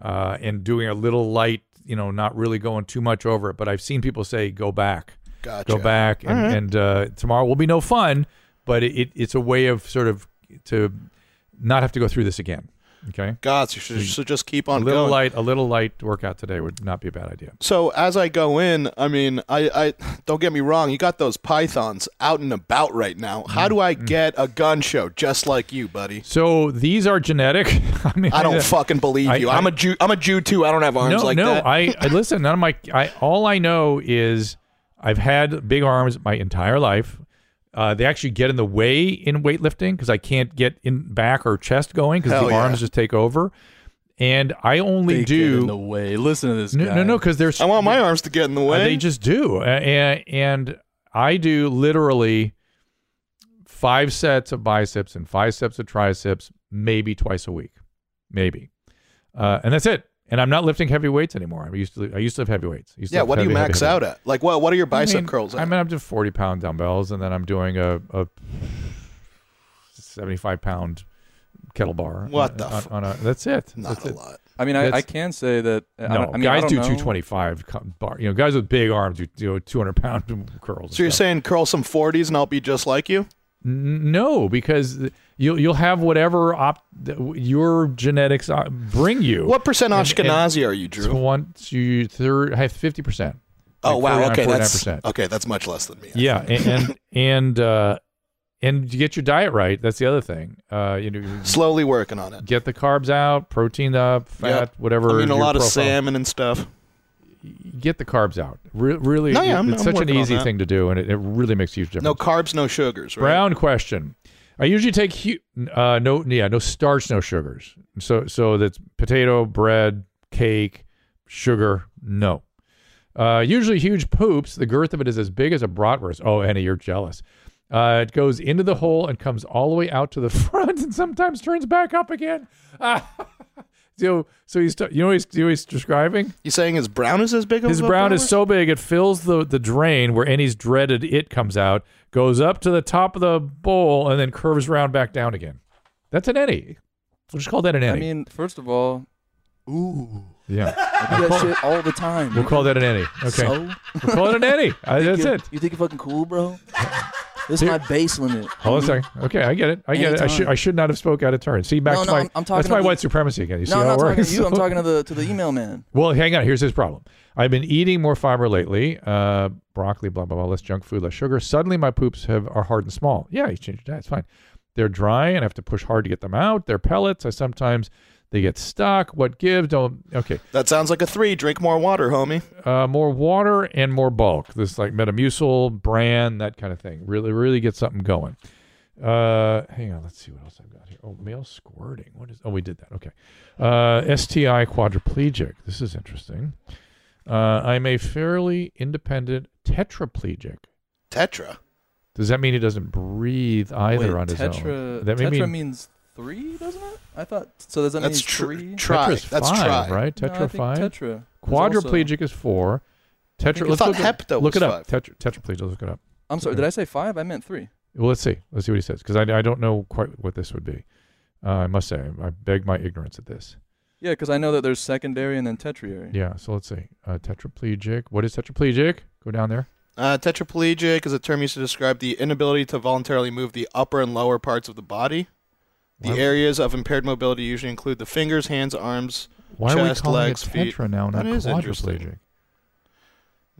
uh, and doing a little light. You know, not really going too much over it. But I've seen people say go back Gotcha. go back and, All right. and uh, tomorrow will be no fun but it, it, it's a way of sort of to not have to go through this again okay Gotcha. So, so just keep on. a little going. light a little light workout today would not be a bad idea So as I go in, I mean, I, I don't get me wrong. You got those pythons out and about right now. Mm-hmm. How do I get a gun show just like you, buddy? so these are genetic i mean I don't fucking believe I- you. I- I'm a Jew. I'm a Jew too. I don't have arms no like no that. I, I listen none of my I all i know is i've had big arms my entire life uh, they actually get in the way in weightlifting because I can't get in back or chest going because the yeah. arms just take over. And I only They do get in the way. Listen to this no, guy. no, no, because there's I want my arms to get in the Uh, way. they just do. Uh, and, and I do literally five sets of biceps and five sets of triceps, maybe twice a week, maybe, uh, and that's it. And I'm not lifting heavy weights anymore. I used to. I used to have heavy weights. Used to yeah. lift What do you heavy, heavy, max heavy. out at? Like what? What are your bicep I mean, curls at? I mean, I'm doing 40 pound dumbbells, and then I'm doing a, a 75 pound kettle bar. What the on, f- on a, That's it. Not that's a it. lot. I mean, I, I can say that. I No, don't- I mean, I guys don't do know. 225 co- bar. You know, guys with big arms do, do 200 pound curls. So you're stuff. saying curl some 40s and I'll be just like you? N- No, because you'll you'll have whatever op- your genetics uh, bring you. What percent And- Ashkenazi are you, and Drew? One, two, third, have fifty percent. Oh wow. Okay, that's okay. That's much less than me. I Yeah, think. and and, and uh, and you get your diet right. That's the other thing. Uh, you know, Slowly working on it. get the carbs out, protein up, fat, Yep. whatever. I mean, a lot of salmon and stuff. Get the carbs out. Re- really, No, yeah, I'm- it's I'm such an easy thing to do, and it, it really makes a huge difference. No carbs, no sugars. Right? Brown question. I usually take uh, no yeah no starch no sugars. So so that's potato bread cake sugar no. Uh, usually huge poops the girth of it is as big as a bratwurst. Oh Annie you're jealous. Uh, it goes into the hole and comes all the way out to the front and sometimes turns back up again so so he's t- you know what he's, you know what he's describing You saying his brown is as big as his a brown is so big it fills the, the drain where Annie's dreaded it comes out, goes up to the top of the bowl, and then curves around back down again. That's an Annie. We'll just call that an any. I mean, first of all, ooh, yeah, I do that shit all the time. we'll call that an Annie. Okay, So, we'll call it an Annie. Uh, that's it. You think you're fucking cool, bro? This is my base limit. Hold on a second. Okay, I get it. I get it. I should I should not have spoke out of turn. See, back No, to no, my I'm- I'm talking that's my the- white supremacy again. You see No, I'm how not it talking works? to you. I'm talking to the to the email man. Well, hang on. Here's his problem. I've been eating more fiber lately. Uh, broccoli, blah blah blah. Less junk food, less sugar. Suddenly, my poops have are hard and small. Yeah, you change your diet. It's fine. They're dry, and I have to push hard to get them out. They're pellets. I sometimes they get stuck. What gives? Don't. Okay. That sounds like a three. Drink more water, homie. Uh, more water and more bulk. This like Metamucil, bran, that kind of thing. Really, really get something going. Uh, hang on. Let's see what else I've got here. Oh, male squirting. What is? Oh, we did that. Okay. Uh, STI quadriplegic. This is interesting. Uh, I'm a fairly independent tetraplegic. Tetra. Does that mean he doesn't breathe either Wait, on his tetra, own? That may tetra mean means three, doesn't it? I thought so. Does that That's mean tr- three? try. tetra's That's five, try. right? No, I Tetra think five. Tetra. is also- Quadriplegic is four. Tetra. I Let's thought look, it- hepto look was it up. five. Tetra, tetraplegic. Look it up. I'm sorry. Did I say five? I meant three. Well, let's see. Let's see what he says because I, I don't know quite what this would be. Uh, I must say I beg my ignorance at this. Yeah, because I know that there's secondary and then tertiary. Yeah. So let's see. Uh, tetraplegic. What is tetraplegic? Go down there. Uh, tetraplegic is a term used to describe the inability to voluntarily move the upper and lower parts of the body. The Why- areas of impaired mobility usually include the fingers, hands, arms. Why are we calling legs, it feet. tetra now, not That is quadriplegic?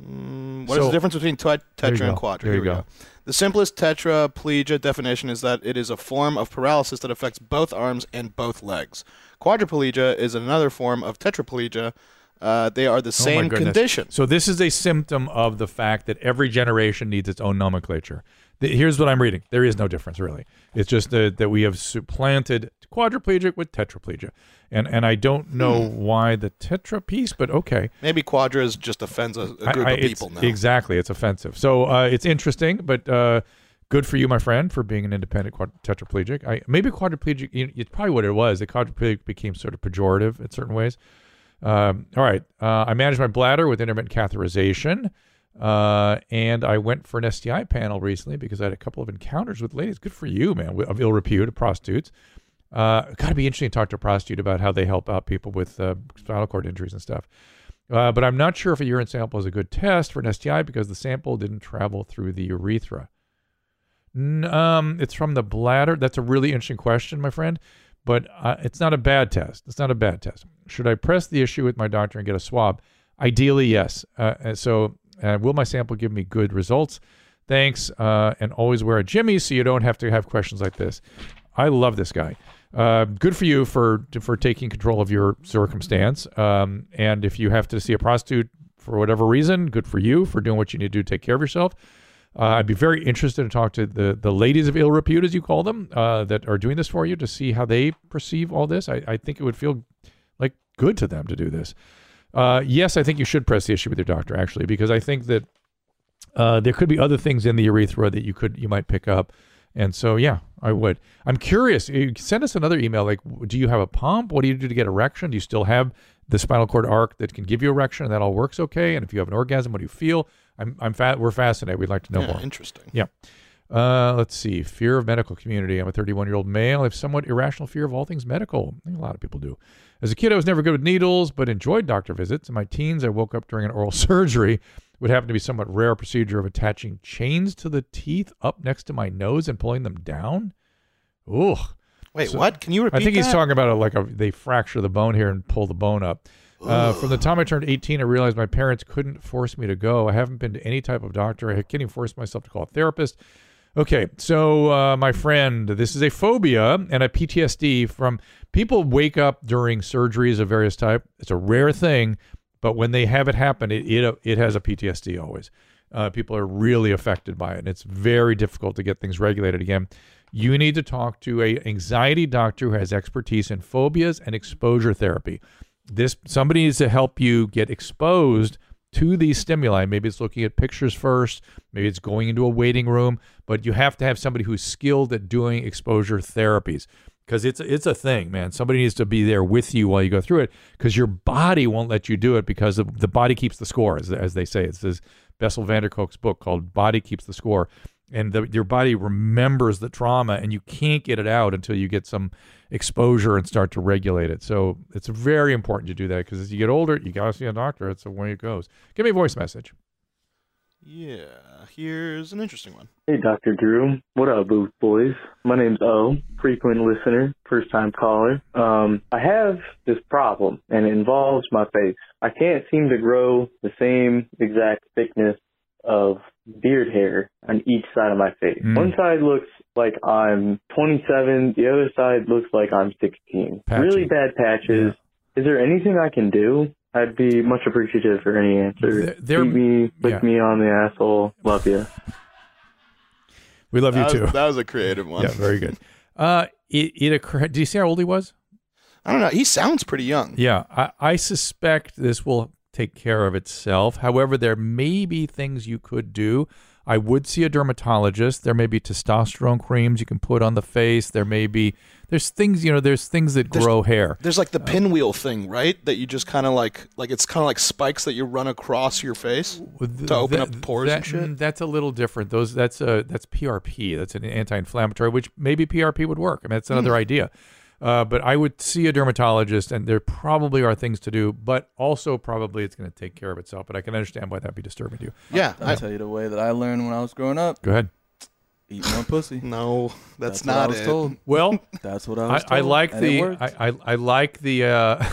Mm, what is So- the difference between tetra and go. quadra? There Here you we go. The simplest tetraplegia definition is that it is a form of paralysis that affects both arms and both legs. Quadriplegia is another form of tetraplegia. Uh, they are the Oh same condition. So this is a symptom of the fact that every generation needs its own nomenclature. The- here's what I'm reading. There is no difference really. It's just that, that we have supplanted quadriplegic with tetraplegia, and and I don't know Hmm. why the tetra piece, but okay. Maybe quadra is just offends a group I- of people now. Exactly, it's offensive. So uh, it's interesting, but uh, good for you, my friend, for being an independent quad- tetraplegic. I, maybe quadriplegic. You, it's probably what it was. The quadriplegic became sort of pejorative in certain ways. Um, all right, uh, I manage my bladder with intermittent catheterization. Uh, and I went for an STI panel recently because I had a couple of encounters with ladies. Good for you, man, of ill repute, prostitutes. Uh, Got to be interesting to talk to a prostitute about how they help out people with uh, spinal cord injuries and stuff. Uh, but I'm not sure if a urine sample is a good test for an STI because the sample didn't travel through the urethra. N- um, it's from the bladder. That's a really interesting question, my friend. But uh, it's not a bad test. It's not a bad test. Should I press the issue with my doctor and get a swab? Ideally, yes. Uh, so, uh, will my sample give me good results? Thanks. Uh, and always wear a Jimmy so you don't have to have questions like this. I love this guy. Uh, good for you for for taking control of your circumstance. Um, and if you have to see a prostitute for whatever reason, good for you for doing what you need to do to take care of yourself. Uh, I'd be very interested to talk to the the ladies of ill repute, as you call them, uh, that are doing this for you, to see how they perceive all this. I, I think it would feel like good to them to do this. Uh, yes, I think you should press the issue with your doctor actually, because I think that uh, there could be other things in the urethra that you could you might pick up. And so, yeah, I would. I'm curious. Send us another email. Like, do you have a pump? What do you do to get erection? Do you still have the spinal cord arc that can give you erection, and that all works okay? And if you have an orgasm, what do you feel? I'm, I'm fat. We're fascinated. We'd like to know yeah, more. interesting. Yeah. Uh, let's see. Fear of medical community. I'm a 31 year old male. I have somewhat irrational fear of all things medical. I think a lot of people do. As a kid, I was never good with needles, but enjoyed doctor visits. In my teens, I woke up during an oral surgery. Would happen to be somewhat rare procedure of attaching chains to the teeth up next to my nose and pulling them down. Ugh. Wait, So- what? Can you repeat I think he's talking about a, like a they fracture the bone here and pull the bone up. Uh, from the time I turned 18, I realized my parents couldn't force me to go. I haven't been to any type of doctor. I can't even force myself to call a therapist. Okay, so uh, my friend, this is a phobia and a PTSD from people wake up during surgeries of various type. It's a rare thing, but when they have it happen, it it, it has a PTSD always. Uh, people are really affected by it, and it's very difficult to get things regulated again. You need to talk to a anxiety doctor who has expertise in phobias and exposure therapy. This somebody needs to help you get exposed to these stimuli. Maybe it's looking at pictures first, maybe it's going into a waiting room, but you have to have somebody who's skilled at doing exposure therapies because it's it's a thing, man. Somebody needs to be there with you while you go through it because your body won't let you do it because the, body keeps the score, as, as they say. It's this Bessel van der Kolk's book called "Body Keeps the Score," and the, your body remembers the trauma, and you can't get it out until you get some exposure and start to regulate it. So it's very important to do that because as you get older, you gotta see a doctor. It's the way it goes. Give me a voice message. Yeah, here's an interesting one. Hey, Dr. Drew. What up, Booth Boys? My name's O, frequent listener, first time caller. Um, I have this problem, and it involves my face. I can't seem to grow the same exact thickness of beard hair on each side of my face. Mm. One side looks like I'm 27, the other side looks like I'm 16. Patchy. Really bad patches. Is there anything I can do? I'd be much appreciative for any answer. There- there- Beat me, lick yeah. me on the asshole. Love you. We love you That too. that was a creative one. yeah, very good. Uh, it, it occurred. Do you see how old he was? I don't know. He sounds pretty young. Yeah, I, I suspect this will take care of itself. However, there may be things you could do. I would see a dermatologist. There may be testosterone creams you can put on the face. There may be there's things you know there's things that There's- grow hair. There's like the pinwheel thing, right? That you just kind of like, like it's kind of like spikes that you run across your face to open Th- up pores that- and shit. mm, That's a little different. Those that's a that's PRP. That's an anti-inflammatory, which maybe PRP would work. I mean, that's another Hmm. idea. Uh, but I would see a dermatologist, and there probably are things to do, but also probably it's going to take care of itself. But I can understand why that'd be disturbing to you. Yeah, I'll I- tell you the way that I learned when I was growing up. Go ahead. Eat more pussy. No, that's, what I not was it. told. Well, That's what I I, was I told, like and the worked. I, I, I like the uh,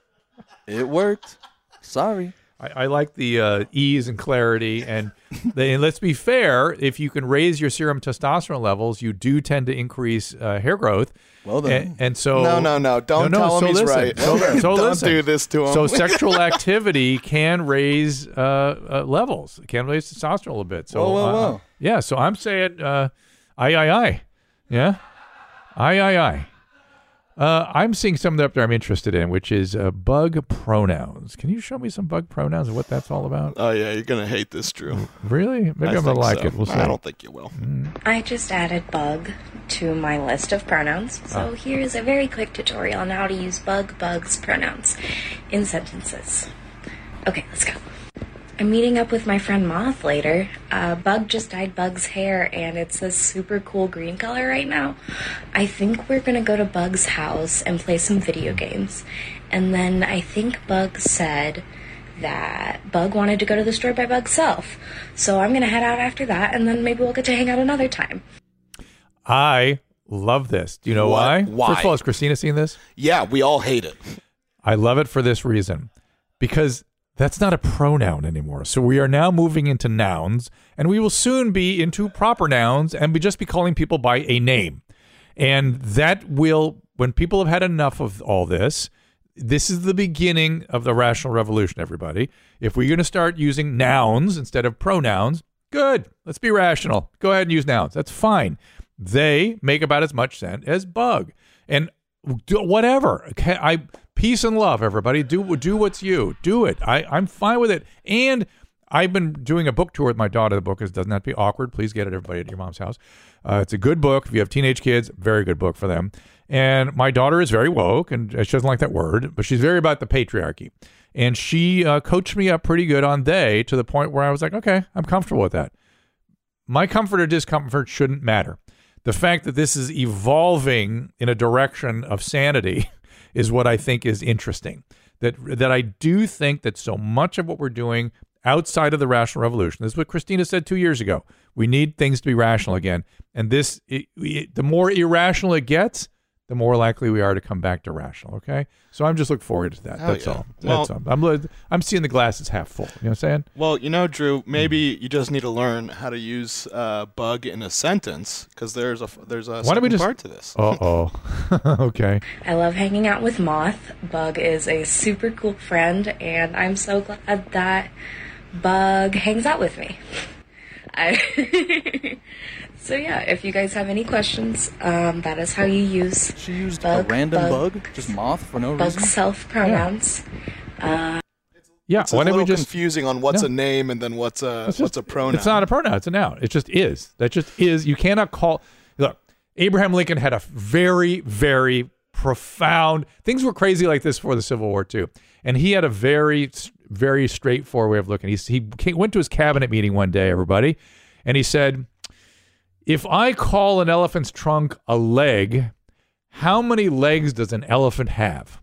It worked. Sorry. I, I like the uh, ease and clarity, and, they, and let's be fair. If you can raise your serum testosterone levels, you do tend to increase uh, hair growth. Well then. and, and so No, no, no. Don't no, no, tell him so he's listen. right. So, so Don't listen. do this to him. So sexual activity can raise uh, uh, levels. It can raise testosterone a little bit. So Whoa, whoa, uh, whoa. yeah. So I'm saying, uh, I, I, aye. Yeah, I, I, aye. Uh, I'm seeing something up there I'm interested in, which is uh, bug pronouns. Can you show me some bug pronouns and what that's all about? Oh yeah, you're gonna hate this, Drew. Really? Maybe I am gonna like so. it. We'll see. I don't think you will. I just added bug to my list of pronouns. So here's a very quick tutorial on how to use bug bugs pronouns in sentences. Okay, let's go. I'm meeting up with my friend Moth later. Uh, Bug just dyed Bug's hair, and it's a super cool green color right now. I think we're gonna go to Bug's house and play some video games. And then I think Bug said that Bug wanted to go to the store by Bug's self. So I'm gonna head out after that, and then maybe we'll get to hang out another time. I love this. Do you know What? why? Why? First of all, has Christina seen this? Yeah, we all hate it. I love it for this reason because that's not a pronoun anymore. So we are now moving into nouns, and we will soon be into proper nouns and we just be calling people by a name. And that will, when people have had enough of all this, this is the beginning of the rational revolution, everybody. If we're going to start using nouns instead of pronouns, good. Let's be rational. Go ahead and use nouns. That's fine. They make about as much sense as bug. And do whatever. Okay, I peace and love, everybody. Do do what's you. Do it. I I'm fine with it. And I've been doing a book tour with my daughter. The book is doesn't have to be awkward. Please get it, everybody, at your mom's house. Uh, it's a good book. If you have teenage kids, very good book for them. And my daughter is very woke, and she doesn't like that word, but she's very about the patriarchy. And she uh, coached me up pretty good on they to the point where I was like, okay, I'm comfortable with that. My comfort or discomfort shouldn't matter. The fact that this is evolving in a direction of sanity is what I think is interesting. That that I do think that so much of what we're doing outside of the rational revolution. This is what Christina said two years ago. We need things to be rational again, and this it, it- the more irrational it gets, the more likely we are to come back to rational. Okay, so I'm just looking forward to that. Hell That's yeah. all. Well- That's all. I'm I'm seeing the glass is half full. You know what I'm saying? Well, you know, Drew, maybe you just need to learn how to use uh, bug in a sentence because there's a there's a Why don't we just? part to this. Uh oh. okay. I love hanging out with Moth. Bug is a super cool friend, and I'm so glad that Bug hangs out with me. I so yeah, if you guys have any questions, um, that is how you use She used bug, a random bug, bug, just moth for no bug reason. self pronouns. Uh, Yeah. It's a why don't we just? confusing on what's Yeah. a name and then what's a It's what's a pronoun. It's not a pronoun. It's a noun. It just is. That just is. You cannot call. Look, Abraham Lincoln had a very, very profound. Things were crazy like this for the Civil War too, and he had a very, very straightforward way of looking. He's, he came, went to his cabinet meeting one day, everybody, and he said, "If I call an elephant's trunk a leg, how many legs does an elephant have?"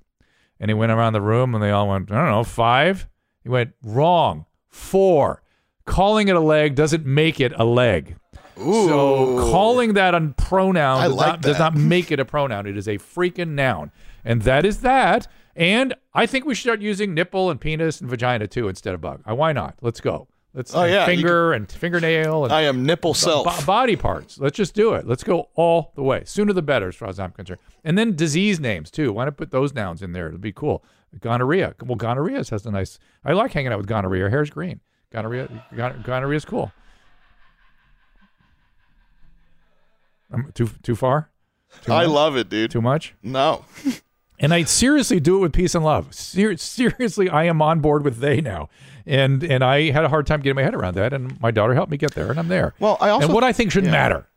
And he went around the room, and they all went, "I don't know, five? He went, "Wrong, four. Calling it a leg doesn't make it a leg." Ooh. So calling that a pronoun does, like not, does not make it a pronoun. It is a freaking noun. And that is that. And I think we should start using nipple and penis and vagina too instead of bug. Uh, why not? Let's go. Let's Oh, yeah, finger and fingernail and I am nipple self. bo- body parts. Let's just do it. Let's go all the way. Sooner the better, as far as I'm concerned. And then disease names too. Why not put those nouns in there? It'll be cool. Gonorrhea. Well, gonorrhea has a nice. I like hanging out with gonorrhea. Her hair's green. Gonorrhea. Gon- gonorrhea is cool. Um, too too far. Too I much? love it, dude. Too much. No. And I seriously do it with peace and love. Ser- seriously, I am on board with they now, and and I had a hard time getting my head around that, and my daughter helped me get there, and I'm there. Well, I also and what I think shouldn't yeah. matter.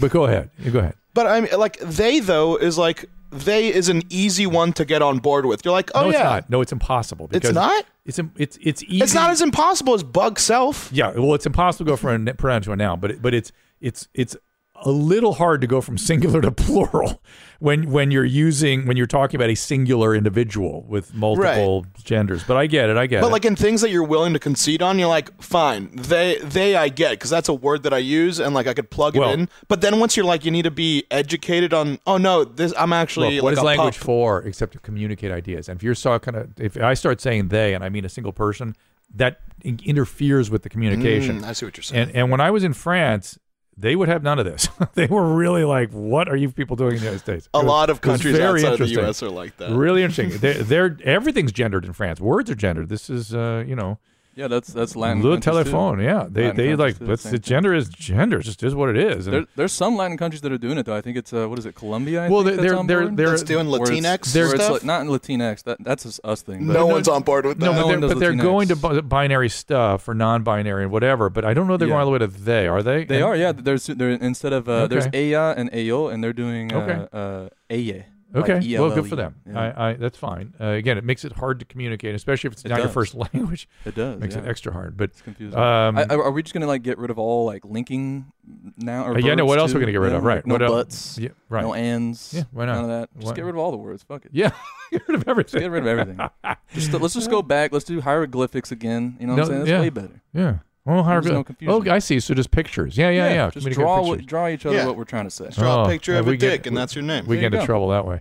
But go ahead. Go ahead. But I mean, like they though is like they is an easy one to get on board with. You're like, oh no, yeah, it's not. No, it's impossible. It's not? It's it's it's easy. It's not as impossible as bug self. Yeah, well, it's impossible to go from a pronoun to a noun, but it, but it's it's it's a little hard to go from singular to plural when when you're using when you're talking about a singular individual with multiple genders. But I get it. I get But it. But like in things that you're willing to concede on, you're like, fine, they they I get because that's a word that I use and like I could plug Well- it in. But then once you're like, you need to be educated on. Oh no, this I'm actually Look, what like is language pup. for except to communicate ideas? And if you're so kind of, if I start saying they and I mean a single person, that interferes with the communication. Mm, I see what you're saying. And and when I was in France, they would have none of this. they were really like, "What are you people doing in the United States?" A was- lot of countries outside of the. US are like that. Really interesting. they're, they're everything's gendered in France. Words are gendered. This is, uh, you know, Yeah, that's that's Latin. Le countries, too. telephone. Yeah, they Latin they countries like do the let's the thing. gender is gender. It just is what it is. And There, there's some Latin countries that are doing it though. I think it's uh, what is it, Colombia? I Well, think they're- that's on they're- board? they're- doing Where it's- Latinx where it's stuff? like- not in Latinx. That that's just us thing. But No one's on board with that. no, No but, one they're, but they're going to binary stuff or non-binary and whatever. But I don't know they're Yeah. going all the way to they. Are they? They And- are, yeah. There's there instead of uh, there's Okay. ella and ayo, and they're doing uh, Okay. uh, aye. Okay, like well, good for them. Yeah. I, I, that's fine. Uh, again, it makes it hard to communicate, especially if it's It not your first language. It does. makes it extra hard. But It's confusing. Um, I, are we just gonna like get rid of all like linking now? Or Uh, yeah, no, what else are we gonna get rid Yeah, of? Right, like No what buts. Yeah, right. No ands. Yeah, why not? None of that. Just Why- get rid of all the words. Fuck it. yeah, get rid of everything. Get rid of everything. just let's just go back. Let's do hieroglyphics again. You know what No, I'm saying? That's yeah. way better. Yeah. Well, how There's no confusion. Oh, I see. So just pictures. Yeah, yeah, yeah. Just draw pictures. what, draw each other Yeah. what we're trying to say. Just draw Oh, a picture of a we get- dick, and that's your name. we There get you into trouble that way.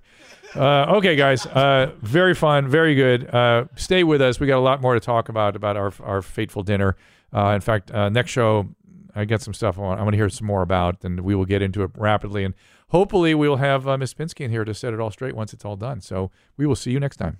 Uh, okay, guys, uh, very fun, very good. Uh, stay with us. We got a lot more to talk about about our our fateful dinner. Uh, in fact, uh, next show, I got some stuff I want, I want to hear some more about, and we will get into it rapidly. And hopefully, we will have uh, Miss Pinsky in here to set it all straight once it's all done. So we will see you next time.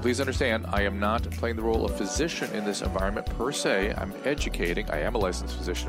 Please understand, I am not playing the role of physician in this environment per se. I'm educating. I am a licensed physician.